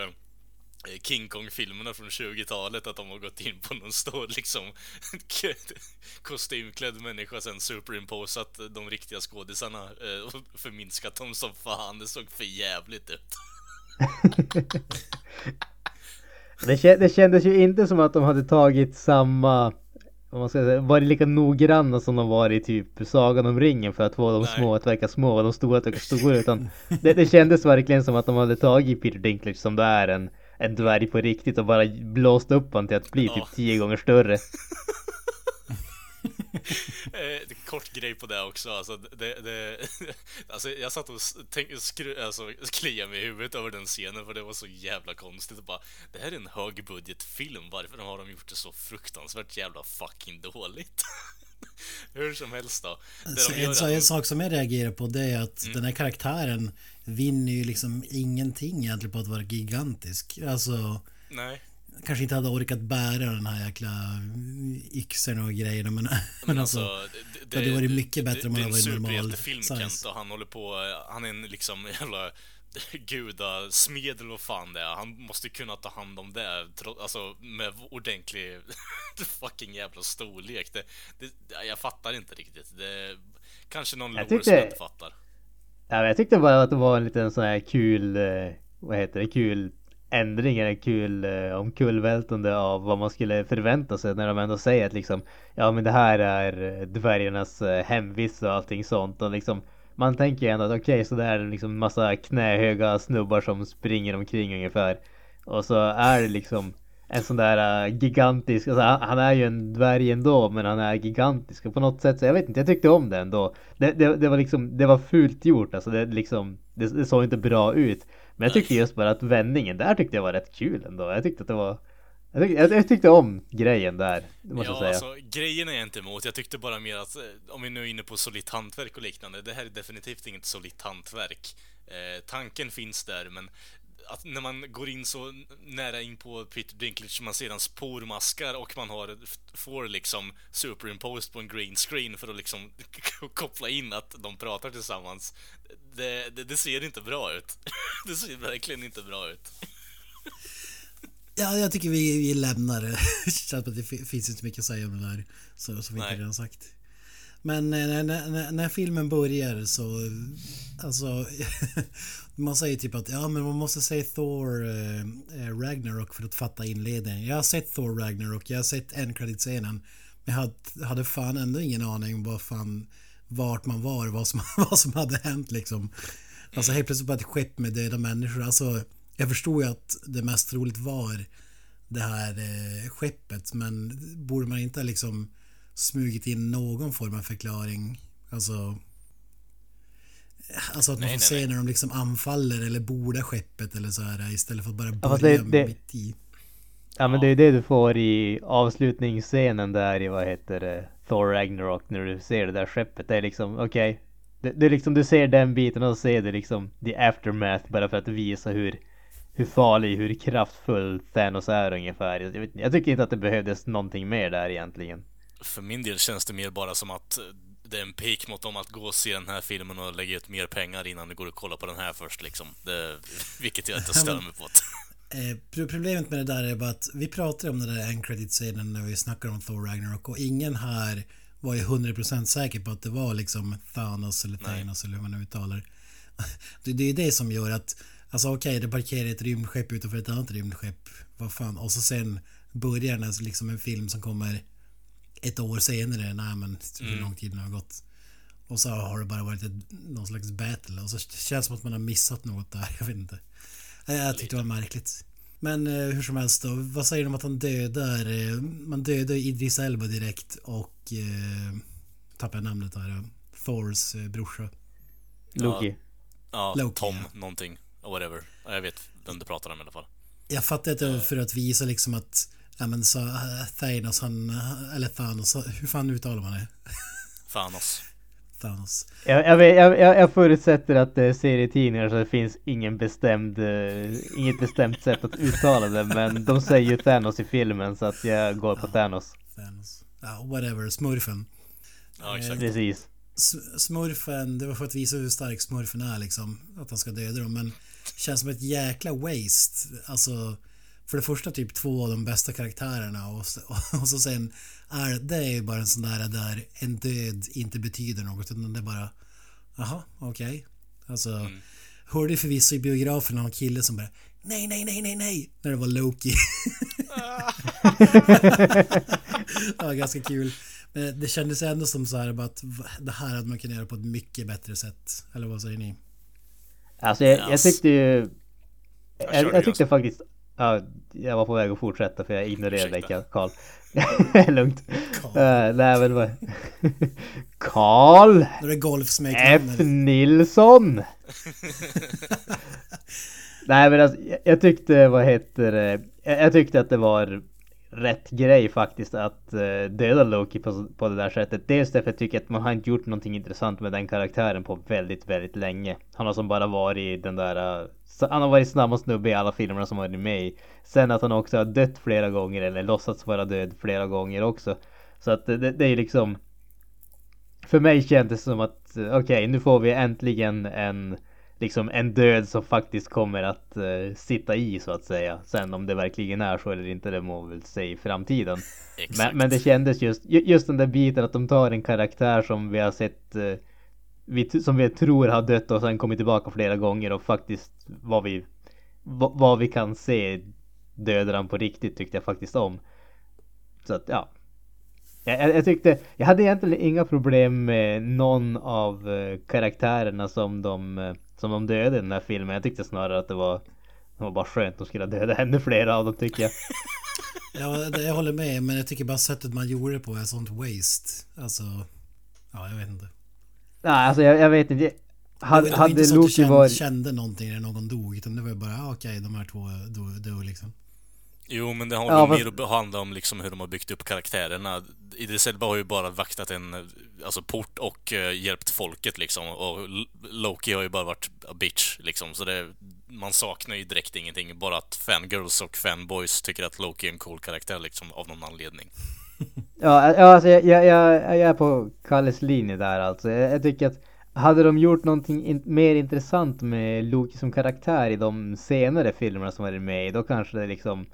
King Kong-filmerna från 20-talet, att de har gått in på någon stor liksom kostymklädd människa sen superimposat de riktiga skådisarna eh, och förminskat dem som fan. Det såg för jävligt ut. Det, kä- det kändes ju inte som att de hade tagit samma vad man ska säga, varit lika noggranna som de var i typ Sagan om ringen för att få de Nej. små att verka små och de stora att verka stora utan det, det kändes verkligen som att de hade tagit Peter Dinklage som då är en, en dvärg på riktigt och bara blåst upp honom till att bli Ja. typ tio gånger större. Eh, kort grej på det också, alltså, det, det, alltså jag satt och s- tänk, skru, alltså, kliade mig i huvudet över den scenen för det var så jävla konstigt och bara Det här är en högbudgetfilm, varför har de gjort det så fruktansvärt jävla fucking dåligt? Hur som helst då. Det Så de gör en, en sak som jag reagerar på det är att den här karaktären vinner ju liksom ingenting egentligen på att vara gigantisk. Alltså Nej, kanske inte hade orkat bära den här jäkla yxorna och grejerna men, men, alltså, alltså det hade varit mycket bättre om det, det är hade en varit normal superhjältefilm size. Kent och han håller på, han är en liksom jävla gudasmed eller vad fan det är. Han måste kunna ta hand om det, alltså med ordentlig fucking jävla storlek. Det, det, jag fattar inte riktigt. Det, kanske någon lore som jag inte fattar. Ja, jag tyckte bara att det var en liten sån här kul, eh, vad heter det, kul ändring eller kul eh, omkullvältande av vad man skulle förvänta sig när de ändå säger att liksom ja men det här är eh, dvärgarnas hemvist och allting sånt. Och liksom man tänker ju ändå att okej så det är liksom massa knähöga snubbar som springer omkring ungefär. Och så är det liksom en sån där eh, gigantisk, alltså han, han är ju en dvärg ändå men han är gigantisk och på något sätt så jag vet inte, jag tyckte om det ändå. Det, det, det var liksom, det var fult gjort alltså det liksom, det, det såg inte bra ut. Men jag tyckte just bara att vändningen där tyckte jag var rätt kul ändå. Jag tyckte att det var jag tyckte, jag, jag tyckte om grejen där, det måste Ja, jag säga. alltså grejen är jag inte emot. Jag tyckte bara mer att, eh, om vi nu är inne på solitt hantverk och liknande, det här är definitivt inget solitt hantverk. Eh, tanken finns där, men att när man går in så nära in på Peter Dinklage, man ser hans pormaskar och man har, får liksom superimposed på en green screen för att liksom koppla in att de pratar tillsammans. Det, det, det ser inte bra ut. Det ser verkligen inte bra ut. Ja, jag tycker vi, vi lämnar det. Det finns inte mycket att säga om det där. Så, som vi inte redan sagt. Men när, när, när, filmen börjar så... Alltså... man säger typ att ja men man måste säga Thor eh, eh, Ragnarok för att fatta inledningen. Jag har sett Thor Ragnarok, jag har sett en scenen Men jag hade, hade fan ändå ingen aning om vad fan... Vart man var, vad som, vad som hade hänt liksom. Alltså helt plötsligt bara ett skepp med döda människor. Alltså jag förstod ju att det mest roligt var det här eh, skeppet men borde man inte ha liksom smugit in någon form av förklaring? Alltså Alltså att man Nej, får nej, se när de liksom anfaller eller bordar skeppet eller så här istället för att bara börja det- det- mitt i. Ja men det är det du får i avslutningsscenen där i vad heter det, Thor Ragnarok när du ser det där skeppet. Det är liksom okej. Det, det är liksom du ser den biten och ser du liksom the aftermath bara för att visa hur hur farlig, hur kraftfull Thanos är ungefär. Jag, vet, jag tycker inte att det behövdes någonting mer där egentligen. För min del känns det mer bara som att det är en pik mot dem att gå och se den här filmen och lägga ut mer pengar innan du går och kollar på den här först liksom. Det, vilket jag inte stör mig på. Eh, pro- problemet med det där är bara att vi pratade om den där end credit scenen när vi snackade om Thor Ragnarok och ingen här var ju 100% säker på att det var liksom Thanos eller. Thanos eller hur man nu uttalar det. Det är det som gör att Alltså okej, det parkerar ett rymdskepp utanför ett annat rymdskepp. Vad fan. Och så sen börjar den liksom en film som kommer ett år senare. Nej men hur lång tid det har gått. Och så har det bara varit ett, någon slags battle. Och så känns det som att man har missat något där. Jag vet inte. Eh, Jag tyckte det var märkligt. Men eh, hur som helst då. Vad säger de om att han dödar? Eh, man dödar Idris Elba direkt och eh, tappar namnet här. eh, Thors eh, brorsa. Loki. Ja, Loki, Tom ja. någonting. Whatever. Ja, Jag vet vem du pratar om i alla fall. Jag fattar att det var för att visa liksom att Ja men så eh, Thanos han, eh, eller Thanos, hur fan uttalar man det? Thanos. Thanos. Jag, jag, jag, jag, jag förutsätter att det är serietidningar så det finns ingen bestämd, eh, inget bestämt sätt att uttala det men de säger ju Thanos i filmen så att jag går på Thanos. Thanos. Ja, whatever, smurfen. Ja, exakt. Precis. Smurfen, det var för att visa hur stark smurfen är liksom. Att han ska döda dem. Men känns som ett jäkla waste. Alltså, för det första typ två av de bästa karaktärerna och så, och så sen är det är ju bara en sån där där en död inte betyder något utan det är bara Jaha, okej. Alltså, hörde förvisso i biografen någon kille som bara Nej, nej, nej, nej, nej. När det var Loki. det var ganska kul. Men det kändes ändå som så här bara att det här hade man kunnat göra på ett mycket bättre sätt. Eller vad säger ni? Alltså jag, jag tyckte ju... Jag Jag, tyckte faktiskt... Ja, jag var på väg att fortsätta för jag ignorerade dig. Karl. Lugnt. Karl. Uh, nej men vad... Karl Då är det F. golfsmeknamnet. Nilsson! Nej men alltså, jag, tyckte, vad heter det, jag tyckte att det var rätt grej faktiskt att eh, döda Loki på, på det där sättet. Dels därför jag tycker att man har inte gjort någonting intressant med den karaktären på väldigt, väldigt länge. Han har som bara varit den där, eh, han har varit samma snubbe i alla filmerna som varit med i. Sen att han också har dött flera gånger eller låtsats vara död flera gånger också. Så att det, det, är liksom för mig kändes det som att okej, okej, nu får vi äntligen en liksom en död som faktiskt kommer att eh, sitta i så att säga. Sen om det verkligen är så eller inte, det må väl se i framtiden. Men, men det kändes just, ju- just den där biten att de tar en karaktär som vi har sett eh, vi, som vi tror har dött och sen kommit tillbaka flera gånger och faktiskt vad vi vad, vad vi kan se dödar han på riktigt tyckte jag faktiskt om. Så att ja. Jag, jag, jag tyckte, jag hade egentligen inga problem med någon av eh, karaktärerna som de, eh, som de dödade i den här filmen. Jag tyckte snarare att det var, det var bara skönt att de skulle döda ännu fler av dem tycker jag. Ja, det, jag håller med. Men jag tycker bara sättet man gjorde det på är sånt waste. Alltså, ja, jag vet inte. Nej alltså jag, jag vet inte. Det var, Hade, det var hade inte så att du kände, varit... kände någonting när någon dog. Utan det var bara, ah, okej, de här två dog, dog liksom. Jo, men det har Ja, väl mer att handla om liksom hur de har byggt upp karaktärerna. Idris Elba har ju bara vaktat en alltså port och eh, hjälpt folket liksom. Och Loki har ju bara varit a bitch liksom. Så det, man saknar ju direkt ingenting. Bara att fangirls och fanboys tycker att Loki är en cool karaktär liksom av någon anledning. Ja, ja alltså jag, jag, jag, jag är på Kalles linje där alltså. Jag, jag tycker att hade de gjort någonting in, mer intressant med Loki som karaktär i de senare filmerna som varit med i, då kanske det liksom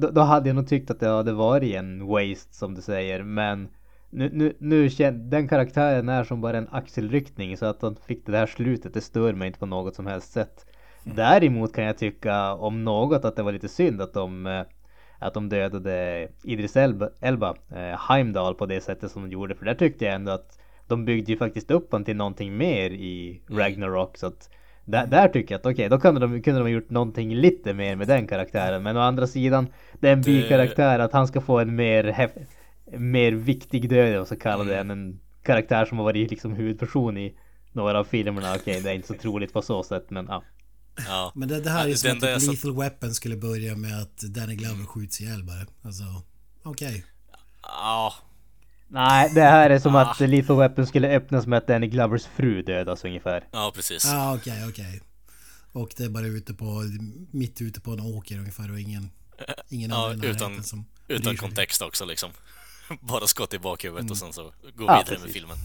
då, då hade jag nog tyckt att det hade varit en waste som du säger, men nu, nu, nu känn, den karaktären är som bara en axelryckning så att de fick det här slutet, det stör mig inte på något som helst sätt. Däremot kan jag tycka om något att det var lite synd att de eh, att de dödade Idris Elba, Elba eh, Heimdall på det sättet som de gjorde. För där tyckte jag ändå att de byggde ju faktiskt upp honom till någonting mer i Ragnarok. Så att där, där tycker jag att okej, då kunde de, kunde de ha gjort någonting lite mer med den karaktären. Men å andra sidan, det är en bikaraktär att han ska få en mer, hef- mer viktig död, och så kallar det, än en karaktär som har varit liksom huvudperson i några av filmerna, okej det är inte så troligt på så sätt men ja. Ja. Men det, det här är Ja, som att typ Lethal Weapon skulle börja med att Danny Glover skjuts ihjäl bara. Alltså, okej. Ja, Nej, det här är som Ah. att Lethal Weapon skulle öppnas med att Danny Glovers fru dödas ungefär. ja precis. Ja, okej, okej. Och det är bara ute på, mitt ute på en åker ungefär och ingen, ingen Ja, annan utan- som Utan kontext också liksom. Bara skott i bakhuvudet och sen så gå Ja, vidare med precis. filmen.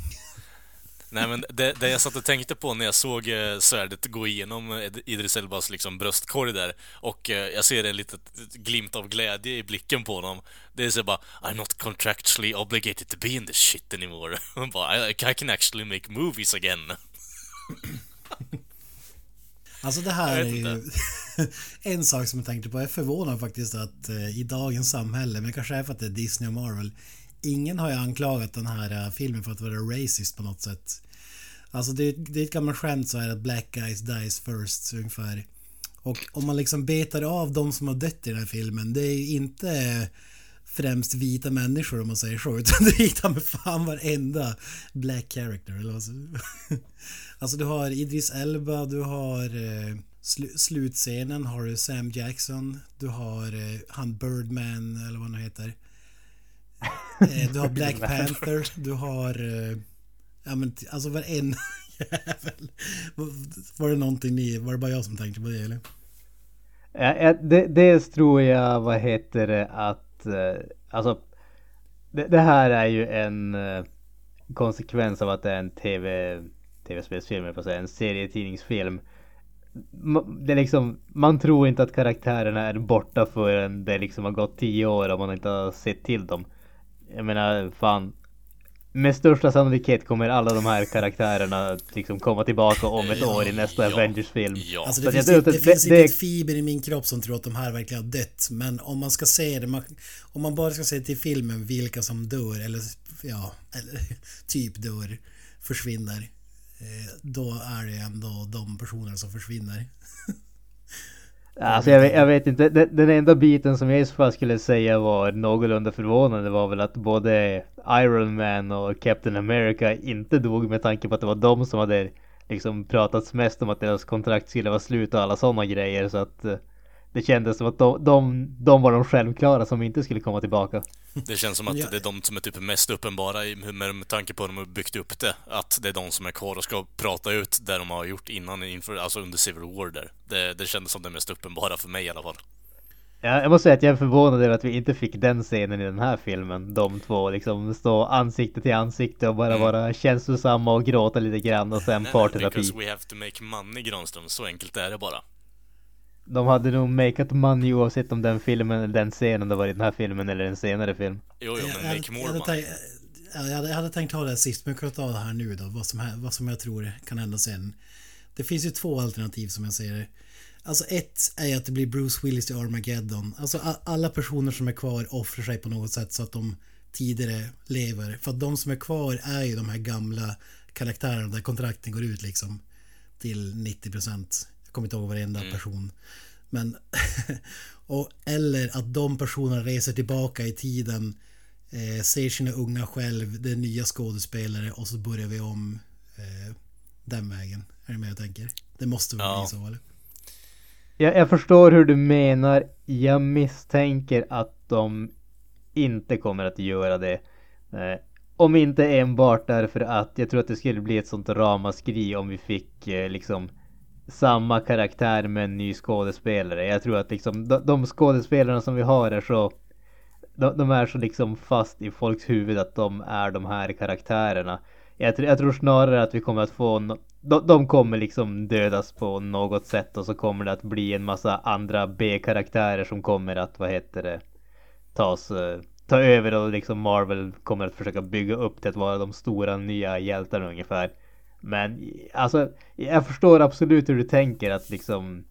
Nej men det, det jag satt och tänkte på när jag såg eh, svärdet gå igenom Idris Elbas liksom bröstkorg där och eh, jag ser en liten glimt av glädje i blicken på honom. Det är så bara I'm not contractually obligated to be in this shit anymore. Han bara, I, I can actually make movies again. Alltså det här är ju en sak som jag tänkte på. Jag är förvånad faktiskt att eh, i dagens samhälle, men kanske är för att det är Disney och Marvel, ingen har ju anklagat den här eh, filmen för att vara racist på något sätt. Alltså det, är- det är ett gammalt skämt så här att black guys dies first ungefär. Och om man liksom betar av de som har dött i den här filmen, det är ju inte eh, främst vita människor om man säger så, utan det är med fan varenda black character. Eller alltså du har Idris Elba, du har eh, sl slutscenen har du Sam Jackson, du har han Birdman eller vad han heter. Eh, du har Black Panther, du har... Eh, ja men alltså varenda jävel. Var det någonting ni... Var det bara jag som tänkte på det eller? Ja, det, dels tror jag, vad heter det, att eh, alltså det, det här är ju en konsekvens av att det är en tv tv-spelsfilm, eller på säga, en serietidningsfilm. Det är liksom, man tror inte att karaktärerna är borta förrän det liksom har gått tio år och man inte har sett till dem. Jag menar, fan. Med största sannolikhet kommer alla de här karaktärerna liksom komma tillbaka om ett år i nästa Ja. Avengers-film. Ja. Alltså Så det finns, att det, det- finns det- inte ett fiber i min kropp som tror att de här verkligen har dött. Men om man ska se det, man, om man bara ska se till filmen vilka som dör eller ja, eller typ dör, försvinner. eh, Då är det ändå de personer som försvinner. Alltså jag vet, jag vet inte, den, den enda biten som jag i så fall skulle säga var någorlunda förvånande var väl att både Iron Man och Captain America inte dog med tanke på att det var de som hade liksom pratats mest om att deras kontrakt skulle vara slut och alla sådana grejer. Så att eh, det kändes som att de, de, de var de självklara som inte skulle komma tillbaka. Det känns som att det är de som är typ mest uppenbara i- med, tanke på hur de har byggt upp det. Att det är de som är kvar och ska prata ut det de har gjort innan, inför, alltså under Civil War där. Det, det kändes som det mest uppenbara för mig i alla fall. Ja, jag måste säga att jag är förvånad över att vi inte fick den scenen i den här filmen. De två liksom stå ansikte till ansikte och bara vara känslosamma och gråta lite grann och sen parterapi. Because we have to make money Granström, så enkelt är det bara. De hade nog makeat money oavsett om den filmen den scenen det var i den här filmen eller en senare film. Jo, jo, Jag- men jag make hade- more jag hade money. jag, hade, jag hade tänkt ta det sist, men jag kan ta det här nu då. Vad som, här, vad som jag tror kan hända sen. Det finns ju två alternativ som jag ser det. Alltså ett är att det blir Bruce Willis i Armageddon. Alltså alla personer som är kvar offrar sig på något sätt så att de tidigare lever. För att de som är kvar är ju de här gamla karaktärerna där kontrakten går ut liksom till 90%. Jag kommer inte ihåg varenda person. Men och, eller att de personerna reser tillbaka i tiden eh, ser sina unga själv, det är nya skådespelare och så börjar vi om eh, den vägen. Är det med jag tänker? Det måste väl Ja. bli så eller? Jag, jag förstår hur du menar. Jag misstänker att de inte kommer att göra det. Eh, om inte enbart därför att jag tror att det skulle bli ett sånt ramaskri om vi fick eh, liksom samma karaktär med en ny skådespelare. Jag tror att liksom de, de skådespelarna som vi har är så de, de är så liksom fast i folks huvud att de är de här karaktärerna. Jag, jag tror snarare att vi kommer att få no- de, de kommer liksom dödas på något sätt och så kommer det att bli en massa andra B-karaktärer som kommer att, vad heter det, tas, eh, ta över och liksom Marvel kommer att försöka bygga upp det att vara de stora nya hjältarna ungefär. Men alltså, jag förstår absolut hur du tänker att liksom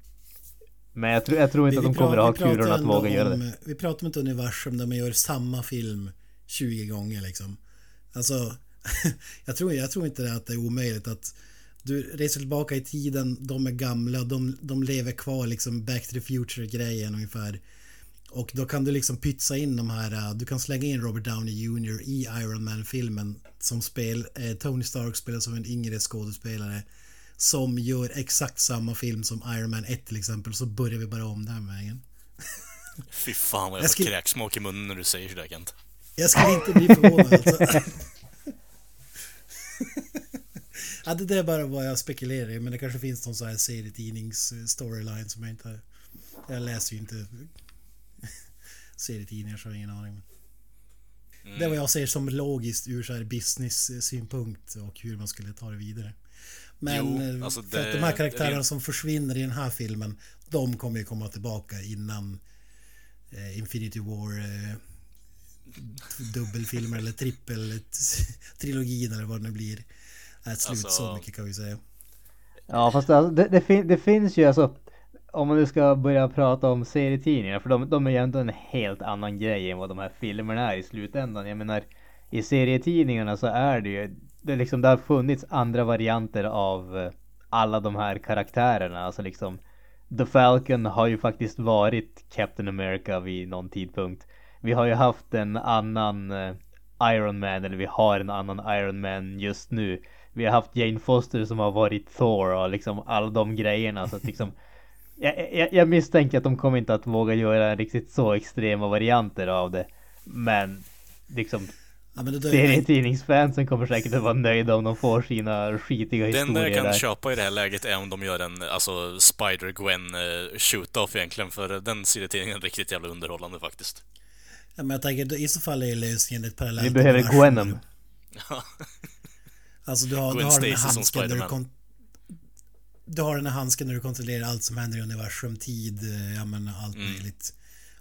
men jag tror, jag tror inte att de kommer att ha kulorna att våga göra det. om, Vi pratar om ett universum där man gör samma film 20 gånger liksom. Alltså, jag tror, jag tror inte att det är omöjligt att du reser tillbaka i tiden, de är gamla, de, de lever kvar liksom back to the future grejen ungefär. Och då kan du liksom pytsa in de här, eh, du kan slänga in Robert Downey Jr. i Iron Man-filmen som spel. Eh, Tony Stark spelar som en yngre skådespelare som gör exakt samma film som Iron Man 1 till exempel, så börjar vi bara om den vägen. Fy fan vad jag, Jag får skri- kräksmak i munnen när du säger sådär Kent. Jag skulle inte bli förvånad alltså. ja, det är bara vad jag spekulerar i, men det kanske finns någon sån här serietidnings-storyline som jag inte... Jag läser ju inte serietidningar så jag har ingen aning. Men Det är vad jag ser som logiskt ur så här business-synpunkt och hur man skulle ta det vidare. Men Jo, eh, alltså för att det- de här karaktärerna rent- som försvinner i den här filmen, de kommer ju komma tillbaka innan eh, Infinity War eh, dubbelfilmer eller trippel trilogin eller vad det nu blir. Är slut Alltså- så mycket kan vi säga. Ja fast alltså, det, det, fin- det finns ju alltså om man nu ska börja prata om serietidningar för de, de är ju ändå en helt annan grej än vad de här filmerna är i slutändan. Jag menar i serietidningarna så är det ju det, liksom, det har funnits andra varianter av eh, alla de här karaktärerna. Alltså liksom The Falcon har ju faktiskt varit Captain America vid någon tidpunkt. Vi har ju haft en annan eh, Iron Man eller vi har en annan Iron Man just nu. Vi har haft Jane Foster som har varit Thor och liksom alla de grejerna så att liksom jag, jag, jag misstänker att de kommer inte att våga göra riktigt så extrema varianter av det. Men liksom Ja, men det serietidningsfansen kommer säkert att vara nöjda om de får sina skitiga Det enda historier jag kan där. köpa i det här läget är om de gör en alltså Spider-Gwen eh, shoot-off egentligen, för den serietidningen är riktigt jävla underhållande faktiskt. Ja, men jag tänker i så fall är lösningen ett parallellt Vi behöver. Gwenom. Alltså du har, du Gwen har den här Stacy som handsken du Spiderman. Du har den här handsken när du kontrollerar allt som händer i universum, tid, eh, ja men allt Mm. möjligt.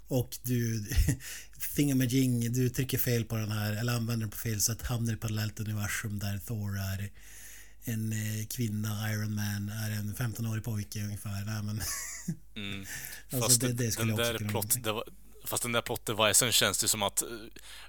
Och du Thingamajing, du trycker fel på den här eller använder den på fel sätt, hamnar i parallellt universum där Thor är en eh, kvinna, Iron Man är en 15-årig pojke ungefär. Nej, men, Mm. Alltså, Fast det- det, den där kunna plot, tänka. det var, Fast den där plot-devicen känns det som att eh,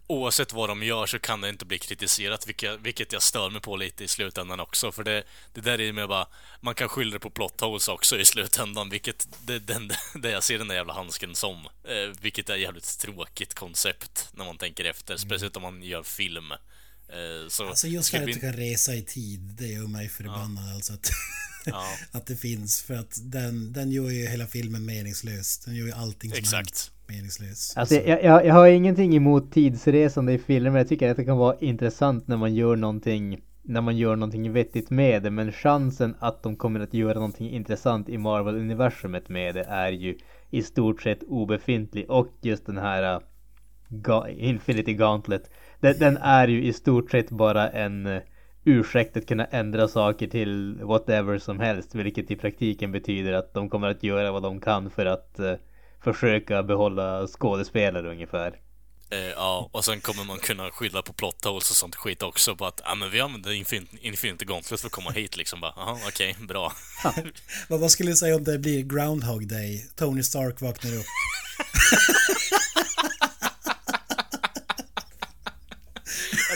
oavsett vad de gör så kan det inte bli kritiserat, vilket, vilket jag stör mig på lite i slutändan också. För det, det där är med bara, man kan skylla det på plot holes också i slutändan, vilket det, den, det jag ser den där jävla handsken som. Eh, vilket är ett jävligt tråkigt koncept när man tänker efter, speciellt om man gör film. Eh, så Mm. alltså just att du kan resa i tid, det gör mig förbannad alltså att, Ja, att det finns. För att den, den gör ju hela filmen meningslös. Den gör ju allting som exakt. hänt meningslös. Alltså jag, jag, jag har ingenting emot tidsresande i filmer. Jag tycker att det kan vara intressant när man gör någonting när man gör någonting vettigt med det. Men chansen att de kommer att göra någonting intressant i Marvel-universumet med det är ju i stort sett obefintlig. Och just den här uh, Ga- Infinity Gauntlet. Den, den är ju i stort sett bara en uh, ursäkt att kunna ändra saker till whatever som helst. Vilket i praktiken betyder att de kommer att göra vad de kan för att uh, försöka behålla skådespelare ungefär. Eh, ja, och sen kommer man kunna skylla på plot holes och sånt skit också på att ja men vi använder Infin- Infinity Gauntlet för att komma hit liksom bara, jaha okej, bra. Vad, vad skulle du säga om det blir Groundhog Day? Tony Stark vaknar upp.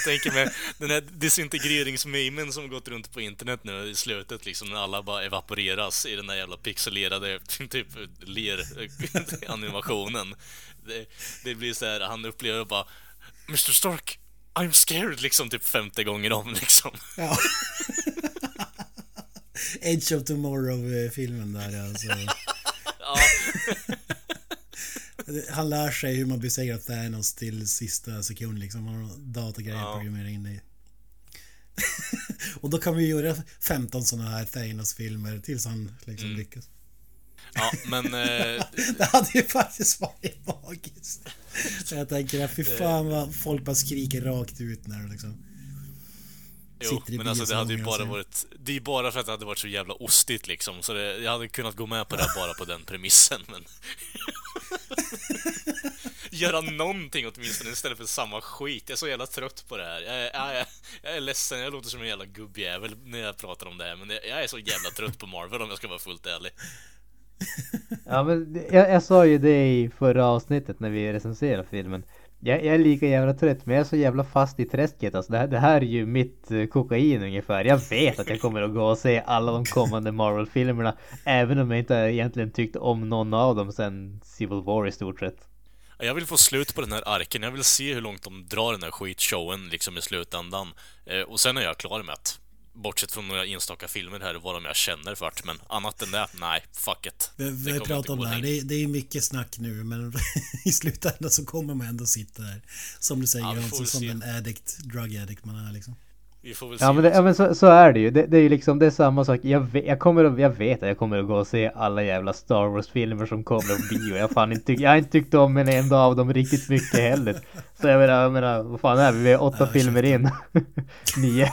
tänker med den här disintegreringsmemen som gått runt på internet nu i slutet liksom när alla bara evaporeras i den där jävla pixelerade typ ler-animationen. Det, det blir så här, han upplever bara Mr Stark, I'm scared liksom typ femte gången om liksom. Ja. Edge of Tomorrow-filmen där alltså. Ja, Han lär sig hur man besegrar Thanos till sista sekund liksom. Han har datagrejer Ja. programmerade in i. Och då kan vi göra 15 sådana här Thanos-filmer tills han liksom Mm. lyckas. ja men eh, Det hade ju faktiskt varit magiskt. Jag tänker att fy fan vad folk bara skriker rakt ut när liksom... Jo, Sitter i men alltså det hade ju bara varit... Det är ju bara för att det hade varit så jävla ostigt liksom, så det, jag hade kunnat gå med på det bara på den premissen, men... Göra någonting åtminstone istället för samma skit. Jag är så jävla trött på det här. Jag är, jag är, jag är ledsen, jag låter som en jävla gubbjävel när jag pratar om det här, men jag är så jävla trött på Marvel om jag ska vara fullt ärlig. Ja men jag, jag sa ju det i förra avsnittet när vi recenserade filmen. Jag, jag är lika jävla trött men jag är så jävla fast i träsket alltså. Det här, det här är ju mitt eh, kokain ungefär. Jag vet att jag kommer att gå och se alla de kommande Marvel-filmerna. Även om jag inte egentligen tyckt om någon av dem sen Civil War i stort sett. Jag vill få slut på den här arken, jag vill se hur långt de drar den här skitshowen liksom i slutändan. Eh, och sen är jag klar med att Bortsett från några enstaka filmer här och vad de jag känner för det, men annat än det, nej, fuck it. Vi, vi pratat om det här. Det är, det är mycket snack nu men i slutändan så kommer man ändå sitta där. Som du säger, Ja, alltså, som se. en addict, drug addict man är liksom. Vi får väl se. Ja men, det, ja, men så, så är det ju. Det, det är ju liksom det är samma sak. Jag vet, jag, kommer, att- jag vet att jag kommer att gå och se alla jävla Star Wars-filmer som kommer på bio. Jag, fan inte, jag har inte tyckt om en enda av dem riktigt mycket heller. Så jag menar, jag menar vad fan är vi? Vi är åtta Ja, filmer in. Nio.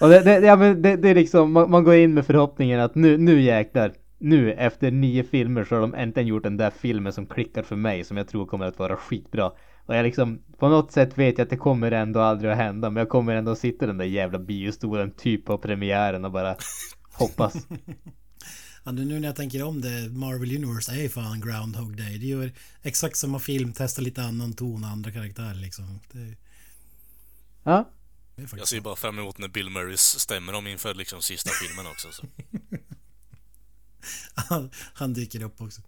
och det, det, ja, men det, det är liksom, man, man går in med förhoppningen att nu, nu jäklar. Nu efter nio filmer så har de äntligen gjort den där filmen som klickar för mig som jag tror kommer att vara skitbra. Och jag liksom, på något sätt vet jag att det kommer ändå aldrig att hända men jag kommer ändå att sitta i den där jävla biostolen typ på premiären och bara hoppas. Ja, nu när jag tänker om det, Marvel Universe är ju fan Groundhog Day. Det gör exakt samma film, testar lite annan ton, andra karaktärer liksom. Det, Ja, det är Jag ser bara fram emot när Bill Murrays stämmer om inför liksom sista filmen också. Så. han, han dyker upp också.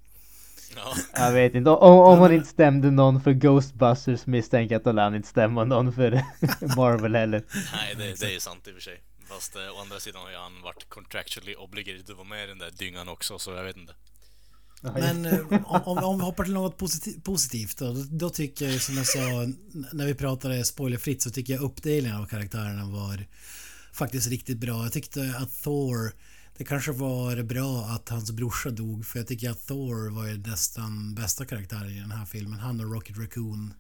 Ja, jag vet inte. Om, om han inte stämde någon för Ghostbusters misstänker jag att då lär han inte stämma någon för Marvel heller. nej, det, det är sant i och för sig. Fast eh, å andra sidan har ju han varit contractually obligated att vara med i den där dyngan också, så jag vet inte. Men eh, om, om- vi hoppar till något posit- positivt då, då, då tycker jag som jag sa när vi pratade spoilerfritt så tycker jag uppdelningen av karaktärerna var faktiskt riktigt bra. Jag tyckte att Thor det kanske var bra att hans brorsa dog för jag tycker att Thor var ju nästan bästa karaktären i den här filmen. Han och Rocket Raccoon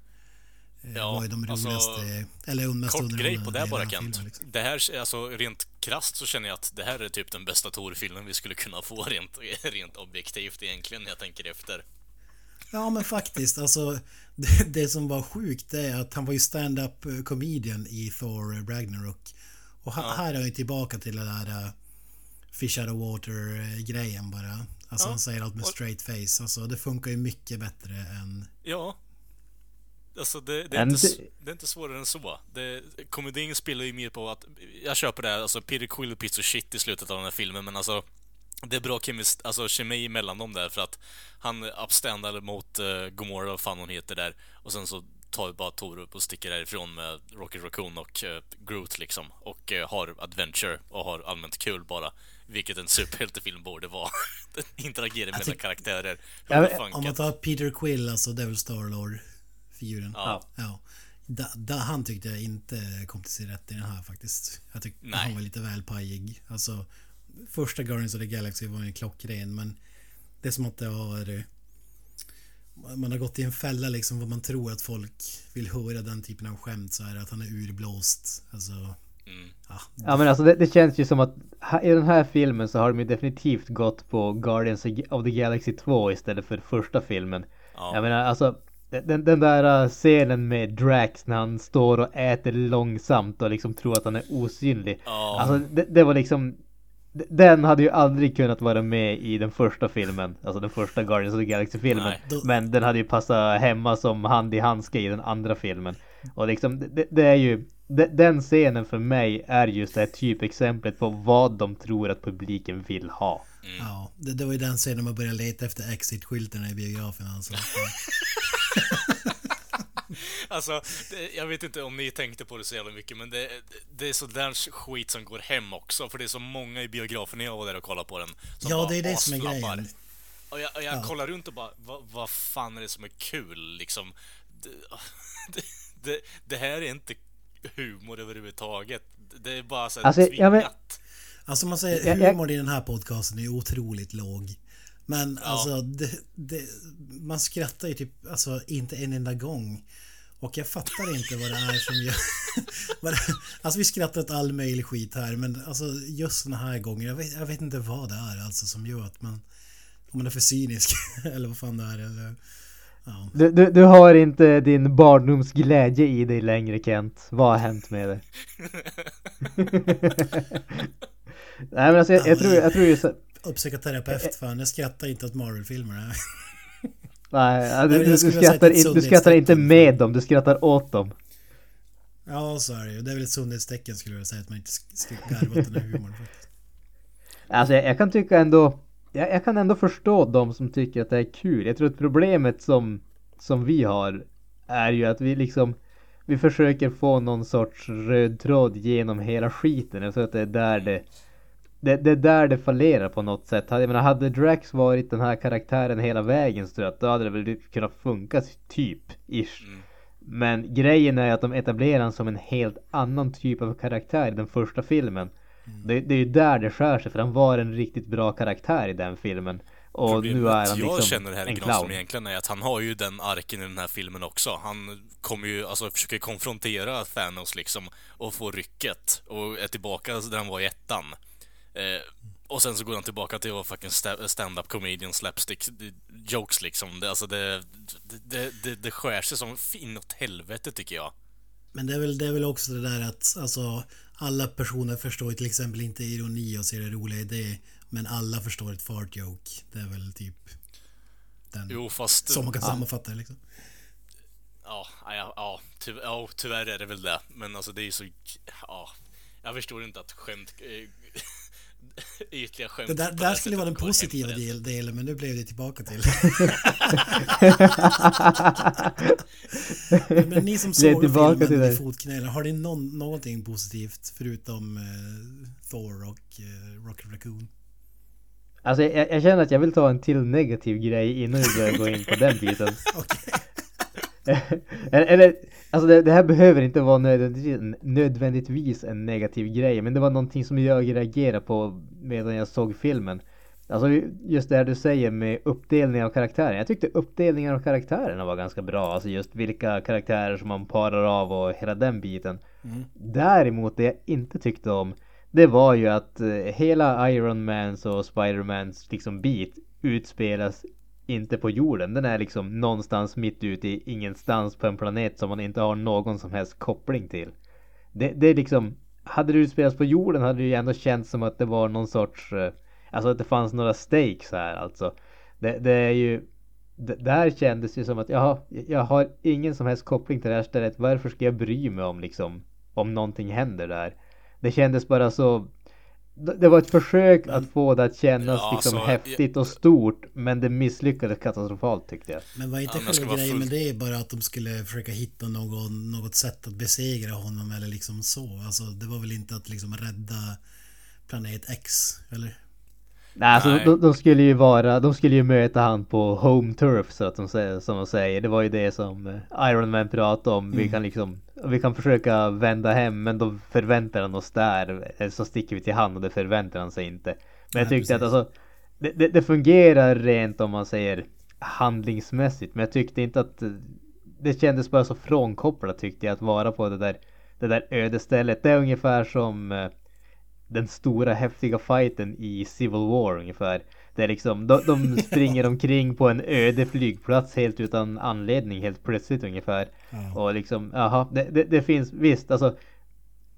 eh, Ja, var ju de alltså, roligaste, eller mest Kort grej på det bara Kent. liksom. Det här, alltså rent krasst så känner jag att det här är typ den bästa Tor-filmen vi skulle kunna få rent, rent objektivt egentligen när jag tänker efter. Ja men faktiskt alltså det, det som var sjukt är att han var ju stand-up eh, comedian i Thor Ragnarok. Och ha, här är han ju tillbaka till det där uh, Fish out of water eh, grejen bara. Alltså Ja, han säger allt med och- straight face. Alltså det funkar ju mycket bättre än... Ja. Alltså det, det, är, inte, det- är inte svårare än så. Det, komedin spelar ju mer på att, jag köper det, här, alltså Peter Quill piece of shit i slutet av den här filmen, men alltså det är bra kemis, alltså kemi mellan dem där för att han upstandar mot uh, Gomorra, vad fan hon heter där, och sen så tar bara Tor upp och sticker därifrån med Rocket Raccoon och eh, Groot liksom, och eh, har adventure och har allmänt kul bara. Vilket en superhjältefilm borde vara. Interagerar mellan tyck- karaktärer. Ja, Om man tar Peter Quill, alltså Devil Starlord figuren. Ja. Ja. Da, da, han tyckte jag inte kom till sin rätt i den här faktiskt. Jag tyckte Nej. han var lite väl pajig. Alltså, första Guardians of the Galaxy var ju klockren men det är som att det har... Man har gått i en fälla liksom vad man tror att folk vill höra den typen av skämt så är det att han är urblåst. Alltså... Mm. Ja, Ja men alltså det, det känns ju som att i den här filmen så har de ju definitivt gått på Guardians of the Galaxy 2 istället för första filmen. Ja. Jag menar alltså den, den där uh, scenen med Drax när han står och äter långsamt och liksom tror att han är osynlig. Ja. Alltså det, det var liksom den hade ju aldrig kunnat vara med i den första filmen, alltså den första Guardians of the Galaxy filmen. Nej. Då- Men den hade ju passat hemma som hand i handske i den andra filmen. Och liksom det, det är ju de- den scenen för mig är just det här typexemplet på vad de tror att publiken vill ha. ja det, det var ju den scenen man började leta efter exit-skyltarna i biografen alltså. Alltså, det, jag vet inte om ni tänkte på det så jävla mycket, men det, det är så där skit som går hem också, för det är så många i biografen när jag var där och kollade på den. Som Ja, bara det är det som är grejen. Och jag, och jag Ja. kollar runt och bara, vad, vad fan är det som är kul liksom? Det, det, det, här är inte humor överhuvudtaget. Det är bara så här Alltså, ja, men- tvingat. Alltså man säger Jag- jag- humorn i den här podcasten är otroligt låg. Men alltså det, det, man skrattar ju typ alltså inte en enda gång. Och jag fattar inte vad det är som gör... alltså vi skrattar åt all möjlig skit här men alltså just den här gången, jag vet, jag vet inte vad det är alltså som gör att man... Om man är för cynisk eller vad fan det är eller... Ja. Du, du, du har inte din barndomsglädje i dig längre Kent. Vad har hänt med dig? Nej men alltså jag, jag tror, jag tror ju så... Uppsöka terapeut fan, jag skrattar inte åt Marvel-filmer. Nej, ja, du, du, du, skrattar, in, du skrattar inte med dem, du skrattar åt dem. Ja, så är det ju. Det är väl ett sundhetstecken skulle jag säga att man inte sk- ska garva åt den här humorn. Alltså jag, jag kan tycka ändå jag, jag kan ändå förstå de som tycker att det är kul. Jag tror att problemet som, som vi har är ju att vi liksom vi försöker få någon sorts röd tråd genom hela skiten. Jag tror att det är där det det, det är där det fallerar på något sätt. Jag menar, hade Drax varit den här karaktären hela vägen så tror jag att då hade det väl kunnat funka typ. Ish. Mm. Men grejen är att de etablerar honom som en helt annan typ av karaktär i den första filmen. Mm. Det, det är ju där det skär sig för han var en riktigt bra karaktär i den filmen. Och Problemet nu är han jag liksom känner här en clown. egentligen är att han har ju den arken i den här filmen också. Han kommer ju, alltså försöker konfrontera Thanos liksom och få rycket och är tillbaka där han var i ettan. Eh, och sen så går han tillbaka till att vara fucking sta- stand-up comedian, slapstick jokes liksom. Det, alltså det, det, det, det, skär sig som inåt helvete tycker jag. Men det är, väl, det är väl också det där att alltså, alla personer förstår till exempel inte ironi och ser det roliga i det. Men alla förstår ett fart joke. Det är väl typ den Jo fast... som man kan sammanfatta det liksom. Ja, ja, ja, ty, ja, tyvärr är det väl det. Men alltså det är så... Ja, jag förstår inte att skämt... Eh, ytliga skämt Det där, där skulle vara den positiva med det. del, delen men nu blev det tillbaka till. men, ni som såg filmen till det. i fotknälen, har ni någon, någonting positivt förutom eh, Thor och eh, Rocket Raccoon? Alltså jag, jag känner att jag vill ta en till negativ grej innan vi börjar gå in på den biten. Okej. eller, alltså det, det här behöver inte vara nödvändigtvis, nödvändigtvis en negativ grej, men det var någonting som jag reagerade på medan jag såg filmen. Alltså just det här du säger med uppdelning av karaktärer. Jag tyckte uppdelningen av karaktärerna var ganska bra. Alltså just vilka karaktärer som man parar av och hela den biten. Däremot det jag inte tyckte om det var ju att eh, hela Iron Mans och Spidermans liksom bit utspelas inte på jorden. Den är liksom någonstans mitt ute i ingenstans på en planet som man inte har någon som helst koppling till. Det, det är liksom, hade det utspelats på jorden hade det ju ändå känts som att det var någon sorts, eh, alltså att det fanns några stakes här alltså. Det, det är ju, det, där kändes det som att jaha, jag har ingen som helst koppling till det här stället. Varför ska jag bry mig om liksom, om någonting händer där? Det kändes bara så det var ett försök att få det att kännas Ja, liksom alltså, häftigt och stort Men det misslyckades katastrofalt tyckte jag Men var inte Ja, men själva grejen med det bara att de skulle försöka hitta någon, något sätt att besegra honom eller liksom så? Alltså det var väl inte att liksom rädda planet X, eller? Nej, alltså Nej. de, de skulle ju vara, de skulle ju möta han på home turf så att de säger, som de säger. Det var ju det som eh, Iron Man pratade om. Vi kan liksom, vi kan försöka vända hem men då förväntar han oss där. Eller så sticker vi till han och det förväntar han sig inte. Men jag Nej, tyckte att precis. alltså, det, det, det fungerar rent om man säger handlingsmässigt. Men jag tyckte inte att eh, det kändes bara så frånkopplat tyckte jag att vara på det där, det där ödestället. Det är ungefär som eh, den stora häftiga fighten i Civil War ungefär. Det är liksom, de, de springer omkring på en öde flygplats helt utan anledning helt plötsligt ungefär. Ja. Och liksom, jaha, det, det, det finns visst alltså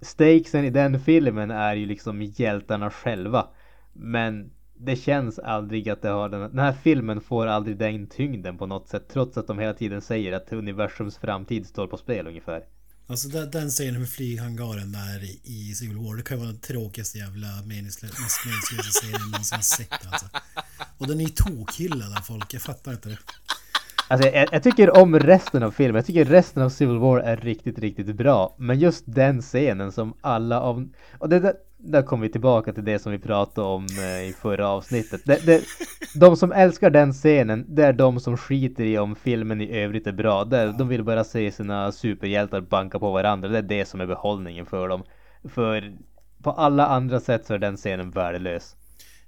Stakesen i den filmen är ju liksom hjältarna själva. Men det känns aldrig att det har den, den här filmen får aldrig den tyngden på något sätt. Trots att de hela tiden säger att universums framtid står på spel ungefär. Alltså den, den scenen med flyghangaren där i- Civil War, det kan ju vara den tråkigaste jävla meningslösa, mest meningslösa serien jag någonsin har sett alltså. Och den är ju tokhyllad av folk, jag fattar inte det. Alltså jag, jag tycker om resten av filmen. Jag tycker resten av Civil War är riktigt, riktigt bra. Men just den scenen som alla av... Och det där, kommer vi tillbaka till det som vi pratade om eh, i förra avsnittet. Det, det, de som älskar den scenen, det är de som skiter i om filmen i övrigt är bra. Det, de vill bara se sina superhjältar banka på varandra. Det är det som är behållningen för dem. För på alla andra sätt så är den scenen värdelös.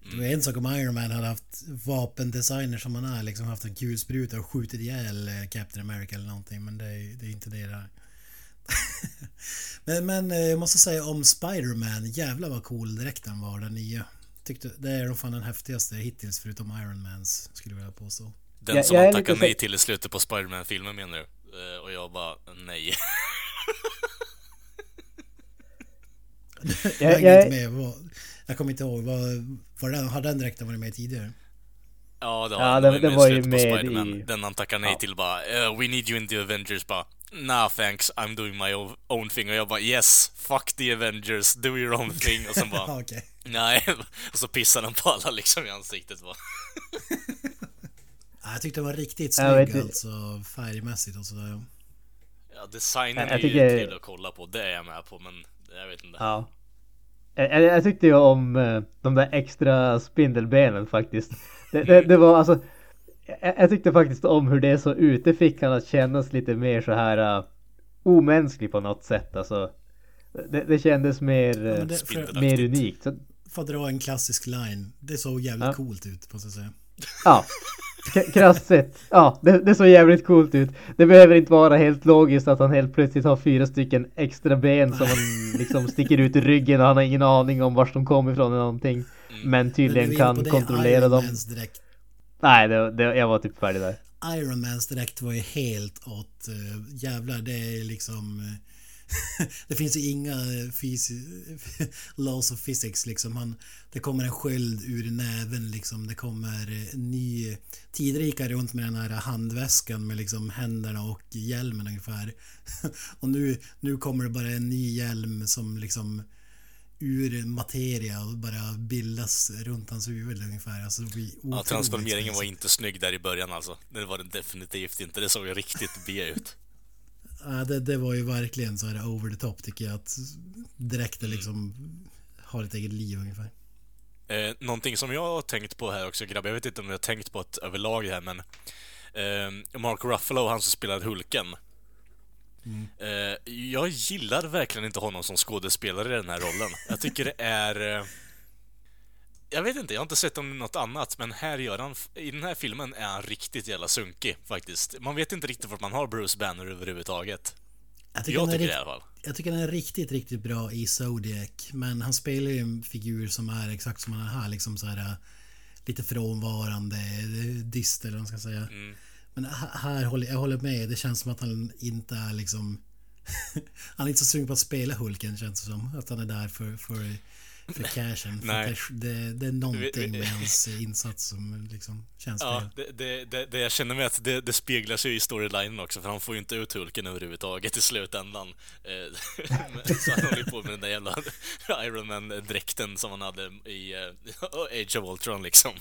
Mm. Det var en sak om Iron Man hade haft vapendesigner som han är, liksom haft en kulspruta och skjutit ihjäl eh, Captain America eller någonting. Men det är, det är inte det där. men, men eh, jag måste säga om Spider-Man, jävlar vad cool dräkten var den nya. Tyckte, det är nog fan den häftigaste hittills förutom Iron Mans skulle jag vilja påstå. Den Jag- som jag han tackade nej till i slutet på Spiderman-filmen menar du? Eh, Och jag bara, nej. Jag Jag, jag, inte med. Vad, jag kommer inte ihåg. Vad, vad den, har den dräkten varit med tidigare? Ja, det, Ja, har det- han det med var ju med Spider-Man. i- Den han tackar nej Ja. till bara "Eh, We need you in the Avengers bara Nah thanks, I'm doing my own thing. Och jag bara yes, fuck the Avengers, do your own thing. Och sen bara Okej. nej. Och så pissar han på alla liksom i ansiktet bara. Ja, Jag tyckte den var riktigt snygg alltså färgmässigt och sådär. Ja, designen Jag- jag är ju trevlig att kolla på, det är jag med på, men jag vet inte. Ja. Jag, jag, jag tyckte ju om eh, de där extra spindelbenen faktiskt. Det, det, det var alltså... Jag, jag tyckte faktiskt om hur det såg ut. Det fick han att kännas lite mer så här uh, omänsklig på något sätt. Alltså, det, det kändes mer, Ja, eh, det, för, mer unikt. Så, för att dra en klassisk line. Det såg jävligt Ja. coolt ut, måste jag säga. ja. Krasst sett. Ja, det, det såg jävligt coolt ut. Det behöver inte vara helt logiskt att han helt plötsligt har fyra stycken extra ben som han liksom sticker ut i ryggen och han har ingen aning om vars de kommer ifrån eller någonting. Men Men tydligen kan kontrollera dem. Dräkt. Nej, det, det, jag var typ färdig där. Iron Mans var ju helt åt uh, jävlar det är liksom eh, Det finns ju inga eh, laws of physics liksom. Han, det kommer en sköld ur näven liksom. Det kommer en ny Tidigare gick runt med den här handväskan med liksom händerna och hjälmen ungefär. och nu, nu kommer det bara en ny hjälm som liksom ur materia och bara bildas runt hans huvud ungefär. Alltså, Ja, transformeringen var inte snygg där i början alltså. Det var den definitivt inte. Det såg riktigt B ut. Ja, det, det var ju verkligen så här over the top tycker jag att dräkten Mm. liksom har ett eget liv ungefär. Eh, någonting som jag har tänkt på här också grabbar, jag vet inte om ni har tänkt på det överlag här men eh, Mark Ruffalo, han som spelar Hulken. Eh, jag gillar verkligen inte honom som skådespelare i den här rollen. Jag tycker det är... Eh, jag vet inte, jag har inte sett honom i något annat, men här gör han... I den här filmen är han riktigt jävla sunkig faktiskt. Man vet inte riktigt vart man har Bruce Banner överhuvudtaget. Jag tycker, Jag tycker det i alla fall. jag tycker han är riktigt, riktigt bra i Zodiac. Men han spelar ju en figur som är exakt som han är här. Liksom så här äh, lite frånvarande, eh, dyster eller vad man ska säga. Mm. Men här, här håller jag håller med. Det känns som att han inte är liksom... han är inte så sugen på att spela Hulken känns det som. Att han är där för, för, för cashen. För cash. Det, det är någonting med hans insats som liksom känns fel. Ja, det, det, det, det jag känner med att det, det speglar sig i storylinen också, för han får ju inte ut Hulken överhuvudtaget i slutändan. Eh, så han håller på med den där jävla Iron Man-dräkten som han hade i eh, Age of Ultron liksom.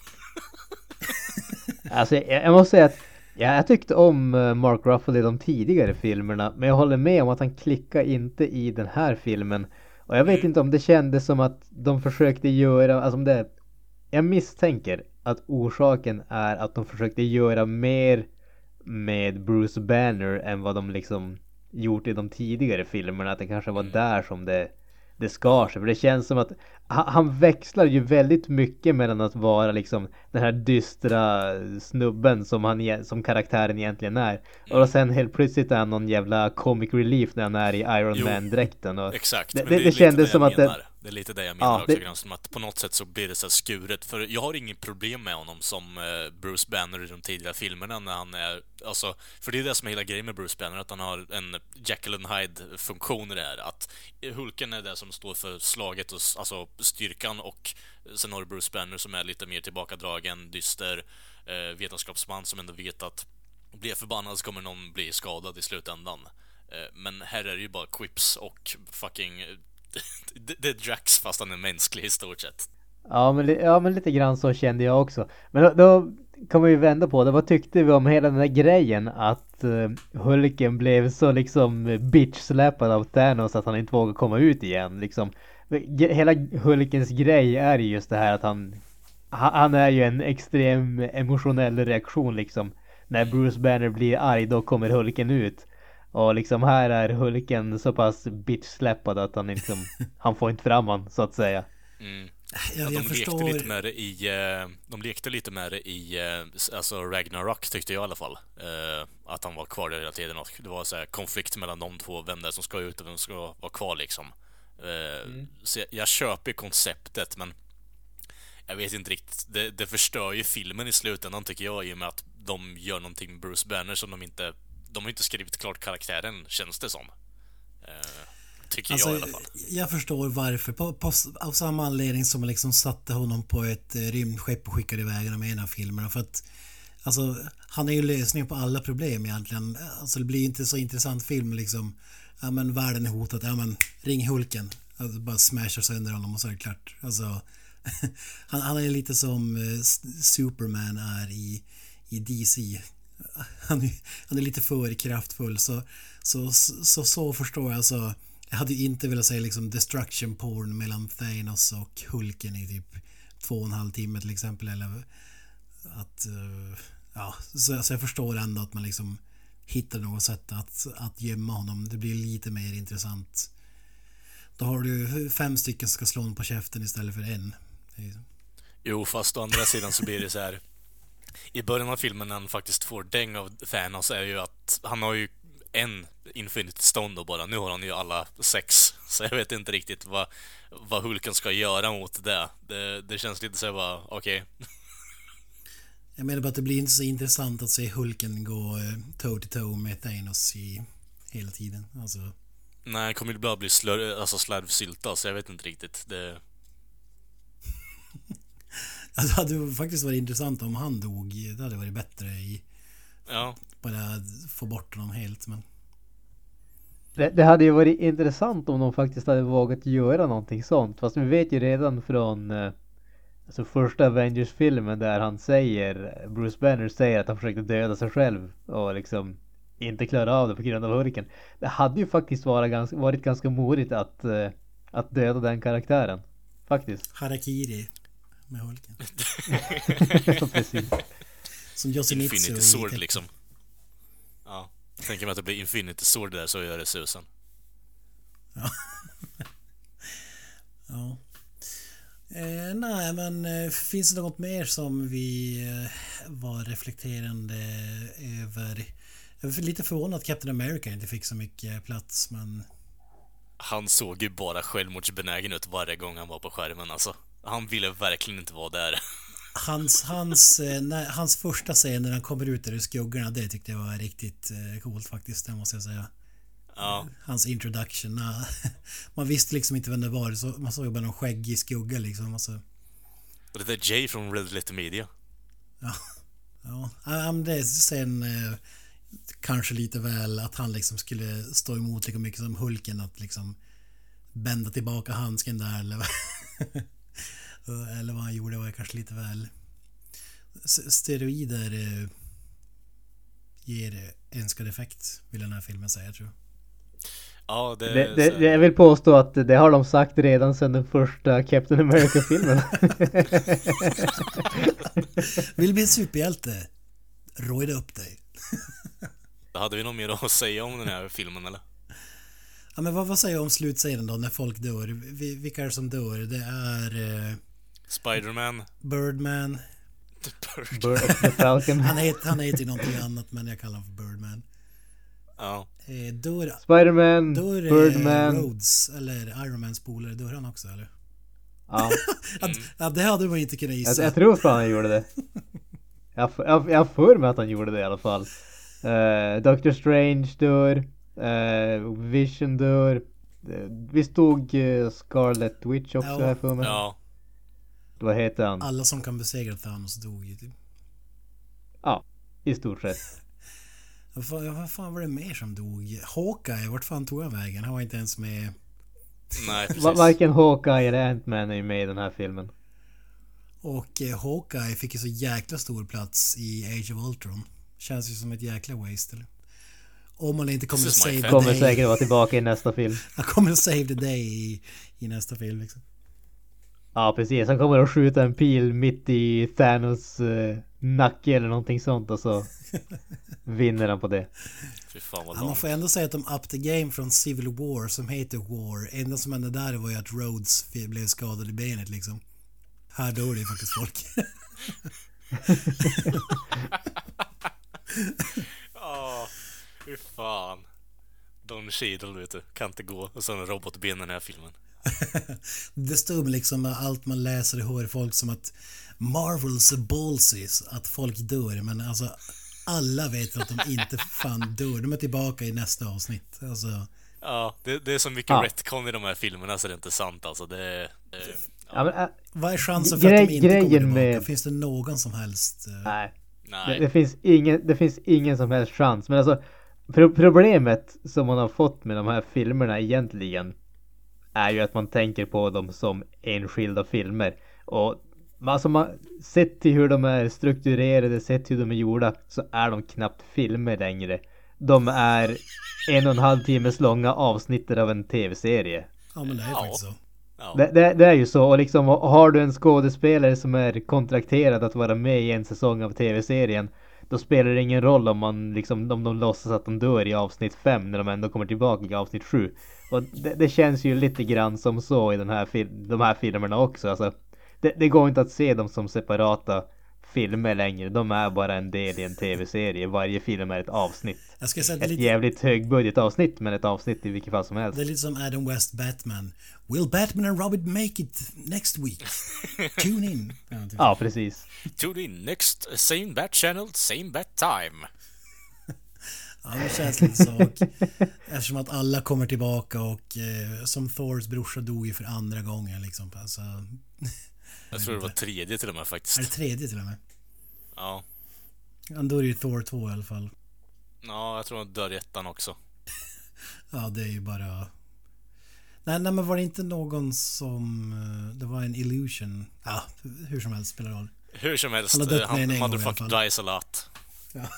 Alltså jag måste säga att ja, jag tyckte om eh, Mark Ruffalo i de tidigare filmerna men jag håller med om att han klickar inte i den här filmen. Och jag vet Mm. inte om det kändes som att de försökte göra, alltså om det Jag misstänker att orsaken är att de försökte göra mer med Bruce Banner än vad de liksom gjort i de tidigare filmerna. Att det kanske var där som det det skar sig. För det känns som att han, växlar ju väldigt mycket mellan att vara liksom den här dystra snubben som, han, e- som karaktären egentligen är. Och sen helt plötsligt är han någon jävla comic relief när han är i Iron Man-dräkten. Och Exakt, det, det, det, det kändes som att det... Det är lite det jag menar Ja, också, det- Grann, som att på något sätt så blir det så här skuret. För jag har inget problem med honom som eh, Bruce Banner i de tidiga filmerna när han är... Alltså, för det är det som är hela grejen med Bruce Banner, att han har en and Hyde-funktion i det här. Att Hulken är det som står för slaget och alltså styrkan och sen har du Bruce Banner som är lite mer tillbakadragen, dyster, eh, vetenskapsman som ändå vet att blir jag förbannad så kommer någon bli skadad i slutändan. Eh, Men här är det ju bara quips och fucking... det, är Drax fast han är mänsklig i stort sett. Ja men, ja men lite grann så kände jag också. Men då, då kan vi vända på det. Vad tyckte vi om hela den där grejen att uh, Hulken blev så liksom eh, bitchsläpad av Thanos att han inte vågar komma ut igen liksom. Hela Hulkens grej är ju just det här att han Han är ju en extrem emotionell reaktion liksom. När Bruce Banner blir arg då kommer Hulken ut. Och liksom här är Hulken så pass bitch-släpad att han liksom Han får inte fram han så att säga. Mm. Jag, Att jag de förstår... lekte lite med det i... eh, De lekte lite med det i... eh, Alltså Ragnarok tyckte jag i alla fall. Eh, Att han var kvar där hela tiden och det var så här konflikt mellan de två, vem det är som ska ut och vem som ska vara kvar liksom. Eh, Så jag, jag köper konceptet men jag vet inte riktigt. Det, det förstör ju filmen i slutändan tycker jag i och med att de gör någonting med Bruce Banner som de inte... De har inte skrivit klart karaktären, känns det som. Eh, Tycker Alltså, jag i alla fall. jag förstår varför. På, på, av samma anledning som man liksom satte honom på ett eh, rymdskepp och skickade iväg honom i en av filmerna. För att alltså, han är ju lösningen på alla problem egentligen. Alltså det blir inte så intressant film liksom. Ja men världen är hotad. Ja men ring Hulken. Alltså, bara smashar sönder honom och så är det klart. Alltså, han, han är lite som eh, Superman är i, i DC. Han är, han är lite för kraftfull så så, så, så förstår jag så Jag hade ju inte velat säga liksom destruction porn mellan Thanos och Hulken i typ två och en halv timme till exempel. Eller att... Eh, ja, så, så jag förstår ändå att man liksom hittar något sätt att, att gömma honom. Det blir lite mer intressant. Då har du fem stycken som ska slå honom på käften istället för en. Jo, fast å andra sidan så blir det så här. I början av filmen när han faktiskt får däng av Thanos är ju att han har ju en Infinity Stone då bara. Nu har han ju alla sex. Så jag vet inte riktigt vad, vad Hulken ska göra mot det. Det, det känns lite så bara, okej. Jag menar bara att det blir inte så intressant att se Hulken gå eh, toe to toe med Thanos i hela tiden. Alltså, Nej, det kommer ju bara bli slör, alltså slarvsylta, så jag vet inte riktigt. Det, alltså, det hade ju faktiskt varit intressant om han dog. Det hade varit bättre i ja, bara få bort honom helt. Men Det, det hade ju varit intressant om de faktiskt hade vågat göra någonting sånt. Fast vi vet ju redan från eh, alltså första Avengers-filmen där han säger, Bruce Banner säger att han försökte döda sig själv och liksom inte klara av det på grund av Hulken. Det hade ju faktiskt varit ganska, varit ganska modigt att, eh, att döda den karaktären. Faktiskt. Harakiri med Hulken. Precis. Som Infinity Sword liksom. Ja, tänker mig att det blir Infinity Sword där så gör det susen. Ja. Eh, nej, men eh, finns det något mer som vi eh, var reflekterande över? Jag är lite förvånad att Captain America inte fick så mycket plats, men... Han såg ju bara självmordsbenägen ut varje gång han var på skärmen alltså. Han ville verkligen inte vara där. Hans, hans, eh, när, hans första scen när han kommer ut där i skuggorna, det tyckte jag var riktigt eh, coolt faktiskt, det måste jag säga. Ja, Hans introduction. när- Man visste liksom inte vem det var, så man såg bara någon skäggig skugga liksom. Och så, och det där Jay från Red Letter Media. Ja, ja men det är sen eh, kanske lite väl att han liksom skulle stå emot lika mycket som Hulken att liksom bända tillbaka handsken där eller eller vad han gjorde var kanske lite väl steroider eh, ger eh, önskad effekt vill den här filmen säga tror jag. Ja, det... Det, det, det, jag vill påstå att det har de sagt redan sedan den första Captain America-filmen. Vill bli superhjälte? Rojda upp dig. Hade vi något mer att säga om den här filmen eller? Ja, men vad, vad säger jag om slutscenen då när folk dör? Vi- Vilka är det som dör? Det är eh, Spiderman, Birdman. The Bird. Bird Falcon. Han heter, han heter ju någonting annat men jag kallar honom för Birdman. Ja. Eh, dör, Spiderman, dör eh, Birdman. Rhodes eller Iron Mans polare, dör han också eller? Ja, Att, ja, det hade man inte kunnat jag, gissa. jag tror fan han gjorde det. Jag har- jag jag för mig att han gjorde det i alla fall. Uh, Doctor Strange dör. eh, Vision dör. Uh, vi stod uh, Scarlet Witch också Ja. här för mig. Ja. Vad heter han? Alla som kan besegra Thanos dog ju typ. Ja, i stort sett. Vad fan, vad fan var det mer som dog? Hawkeye, vart fan tog han vägen? Han var inte ens med. Nej, precis. Va- Varken Hawkeye eller Ant-Man är ju med i den här filmen. Och eh, Hawkeye fick ju så jäkla stor plats i Age of Ultron. Känns ju som ett jäkla waste eller? Om man inte kommer att save the family. Kommer day. säkert vara tillbaka i nästa film. Han kommer att save the day i, i nästa film liksom. Ja precis, han kommer att skjuta en pil mitt i Thanos eh, nacke eller någonting sånt och så vinner han på det. Ja, man får ändå säga att de up the game från Civil War som heter War. Enda som hände där var ju att Rhodes blev skadad i benet liksom. Här dör det ju faktiskt folk. Ja, fy fan. Don Cheadle vet du, kan inte gå. Och så en robotben i den här filmen. Det stod liksom med allt man läser och hör folk som att Marvels ballsys att folk dör men alltså alla vet att de inte fan dör. De är tillbaka i nästa avsnitt. Alltså Ja, det, det är så mycket Ja. retcon i de här filmerna så det är inte sant alltså. Det, det, Ja, men, äh, Vad är chansen för att de inte kommer tillbaka? med- Finns det någon som helst... eh, nej. Det, nej. det, finns ingen, det finns ingen som helst chans. Men alltså pro problemet som man har fått med de här filmerna egentligen är ju att man tänker på dem som enskilda filmer. Och alltså man, sett till hur de är strukturerade, sett hur de är gjorda så är de knappt filmer längre. De är en och en halv timmes långa avsnitt av en tv-serie. Ja men det är ju Ja. faktiskt så. Ja. Det, det, det är ju så och liksom har du en skådespelare som är kontrakterad att vara med i en säsong av tv-serien Då spelar det ingen roll om man liksom om de låtsas att de dör i avsnitt 5 när de ändå kommer tillbaka i avsnitt 7 Och det, det känns ju lite grann som så i den här de här filmerna också alltså. Det, det går inte att se dem som separata filmer längre. De är bara en del i en tv-serie. Varje film är ett avsnitt. Jag ska säga att det är Ett lite, jävligt högbudgetavsnitt men ett avsnitt i vilket fall som helst. Det är lite som Adam West Batman. Will Batman and Robin make it next week? Tune in. Ja. Ja precis Tune in next, same bat channel, same bat time. Ja, det känns lite så. Och Eftersom att alla kommer tillbaka och eh, som Thors brorsa dog ju för andra gången liksom. Alltså, Jag tror det var tredje till och med är det faktiskt. tredje till och med? Ja. Ja, då är det ju Thor 2 i alla fall. Ja, jag tror han dör i ettan också. Ja, det är ju bara... Nej, nej men var det inte någon som... eh, Det var en illusion. Ja, hur som helst spelar roll. Hur som helst, Han har dött eh, med en gång motherfucker dies a lot.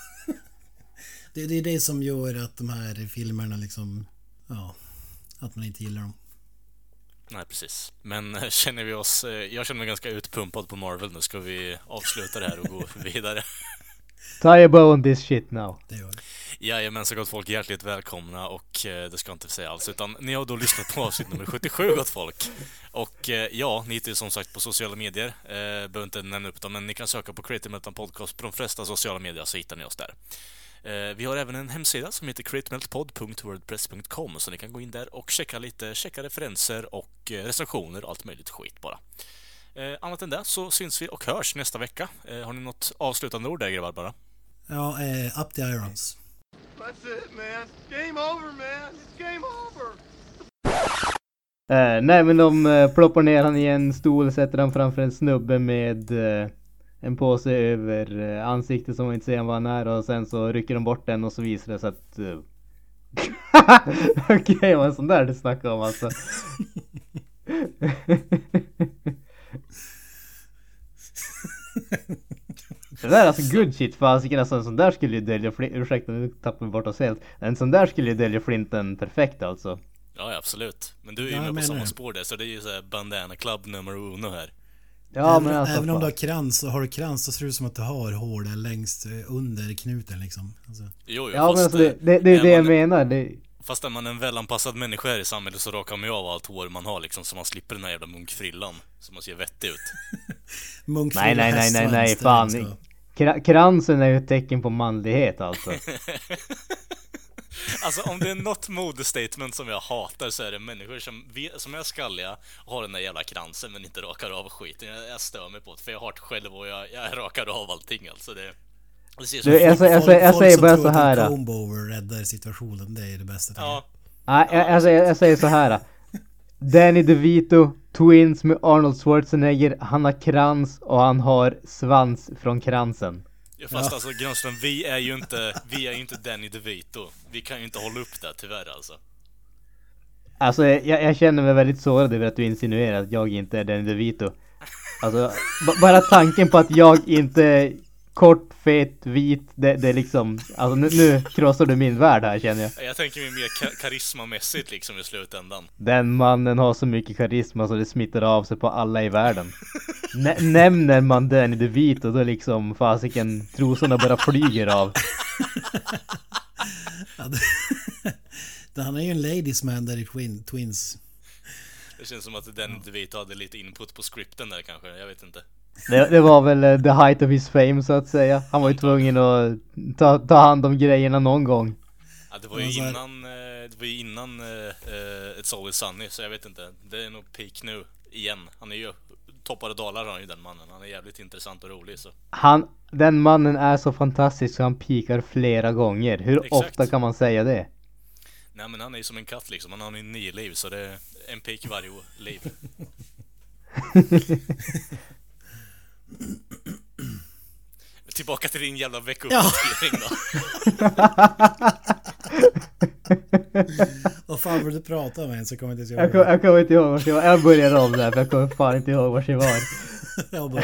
Det, det är det som gör att de här filmerna liksom... Ja, att man inte gillar dem. Nej, precis. Men eh, känner vi oss... Jag känner mig ganska utpumpad på Marvel. Nu ska vi avsluta det här och gå vidare. Tie a bow on this shit now Det gör det. Jajamän, så gott folk, hjärtligt välkomna och eh, det ska jag inte säga alls, utan ni har då lyssnat på avsnitt nummer 77, gott folk. Och eh, ja, ni hittar ju som sagt på sociala medier, eh, behöver inte nämna upp dem, men ni kan söka på Creative Meltdown Podcast på de flesta sociala medier så hittar ni oss där. Eh, vi har även en hemsida som heter createmeltpod.wordpress.com så ni kan gå in där och checka lite, checka referenser och eh, recensioner och allt möjligt skit bara. Eh, annat än det så syns vi och hörs nästa vecka. Eh, har ni något avslutande ord där grabbar bara? Ja, eh, Up the Irons. That's it, man. Game over, man. It's game over. Eh, nej men de uh, ploppar ner han i en stol, sätter han framför en snubbe med eh, en påse över uh, ansiktet som man inte ser vad han är och sen så rycker de bort den och så visar det sig att... Uh... Okej, okay, vad sån där du snackar om alltså. Det där är alltså good shit fasiken alltså en sån där skulle ju dölja flinten, ursäkta nu tappade vi bort oss helt. En sån där skulle ju dölja flinten perfekt alltså. Ja, ja, absolut. Men du är ju Ja, med på samma det. spår där, så det är ju såhär Bandana Club nummer uno här. Ja även, men alltså även om du har krans, så har du krans så ser det ut som att du har hår där längst eh, under knuten liksom. Alltså, Jo, jo, Ja men alltså det, det, det är det jag menar. Det, Fast är man en välanpassad människa här i samhället så rakar man ju av allt hår man har liksom, så man slipper den här jävla munkfrillan. Så man ser vettig ut. munkfrilla, nej nej nej nej nej fan. kransen är ju ett tecken på manlighet alltså. Alltså om det är något modestatement som jag hatar så är det människor som, som är skalliga och har den där jävla kransen men inte rakar av skiten. Jag, jag stör mig på det, för jag har det själv och jag, jag rakar av allting alltså. Det, det ser Du, jag, fort- jag, jag, Folk- jag folk säger som bara tror så att en här. comb-over räddar situationen, det är det bästa. jag. Ja, Nej, jag, jag, säger, jag säger så här. Danny DeVito, twins med Arnold Schwarzenegger. Han har krans och han har svans från kransen. Ja, fast alltså Grönström, vi är ju inte, vi är ju inte Danny DeVito. Vi kan ju inte hålla upp det tyvärr alltså. Alltså jag, jag känner mig väldigt sårad över att du insinuerar att jag inte är Danny DeVito. Alltså bara tanken på att jag inte kort, fet, vit. Det, det är liksom, alltså nu, nu krossar du min värld här känner jag. Jag tänker mig mer ka- karismamässigt liksom i slutändan. Den mannen har så mycket karisma så det smittar av sig på alla i världen. Nä- nämner man Danny DeVito då liksom fasiken trosorna bara flyger av. Det, han är ju en ladies man där i Twin, Twins. Det känns som att Danny DeVito hade lite input på scripten där kanske, jag vet inte. Det, det var väl eh, the height of his fame så att säga. Han var ju tvungen att ta, ta hand om grejerna någon gång. Ja, det var ju Ja, så här- innan, eh, det var ju innan eh, It's Always Sunny, så jag vet inte. Det är nog peak nu, igen. Han är ju toppar och dalar han ju den mannen. Han är jävligt intressant och rolig så. Han, den mannen är så fantastisk så han pikar flera gånger. Hur Exakt. ofta kan man säga det? Nej men han är ju som en katt liksom, han har ju nio liv så det är en pik varje liv. Tillbaka till din jävla veckouppdatering då. Vad fan vill du prata med en så kommer jag inte Jag, ens kom, ihåg. jag kommer inte ihåg vart jag var. Jag började om där för jag kommer fan inte ihåg vart jag var. Jag bara...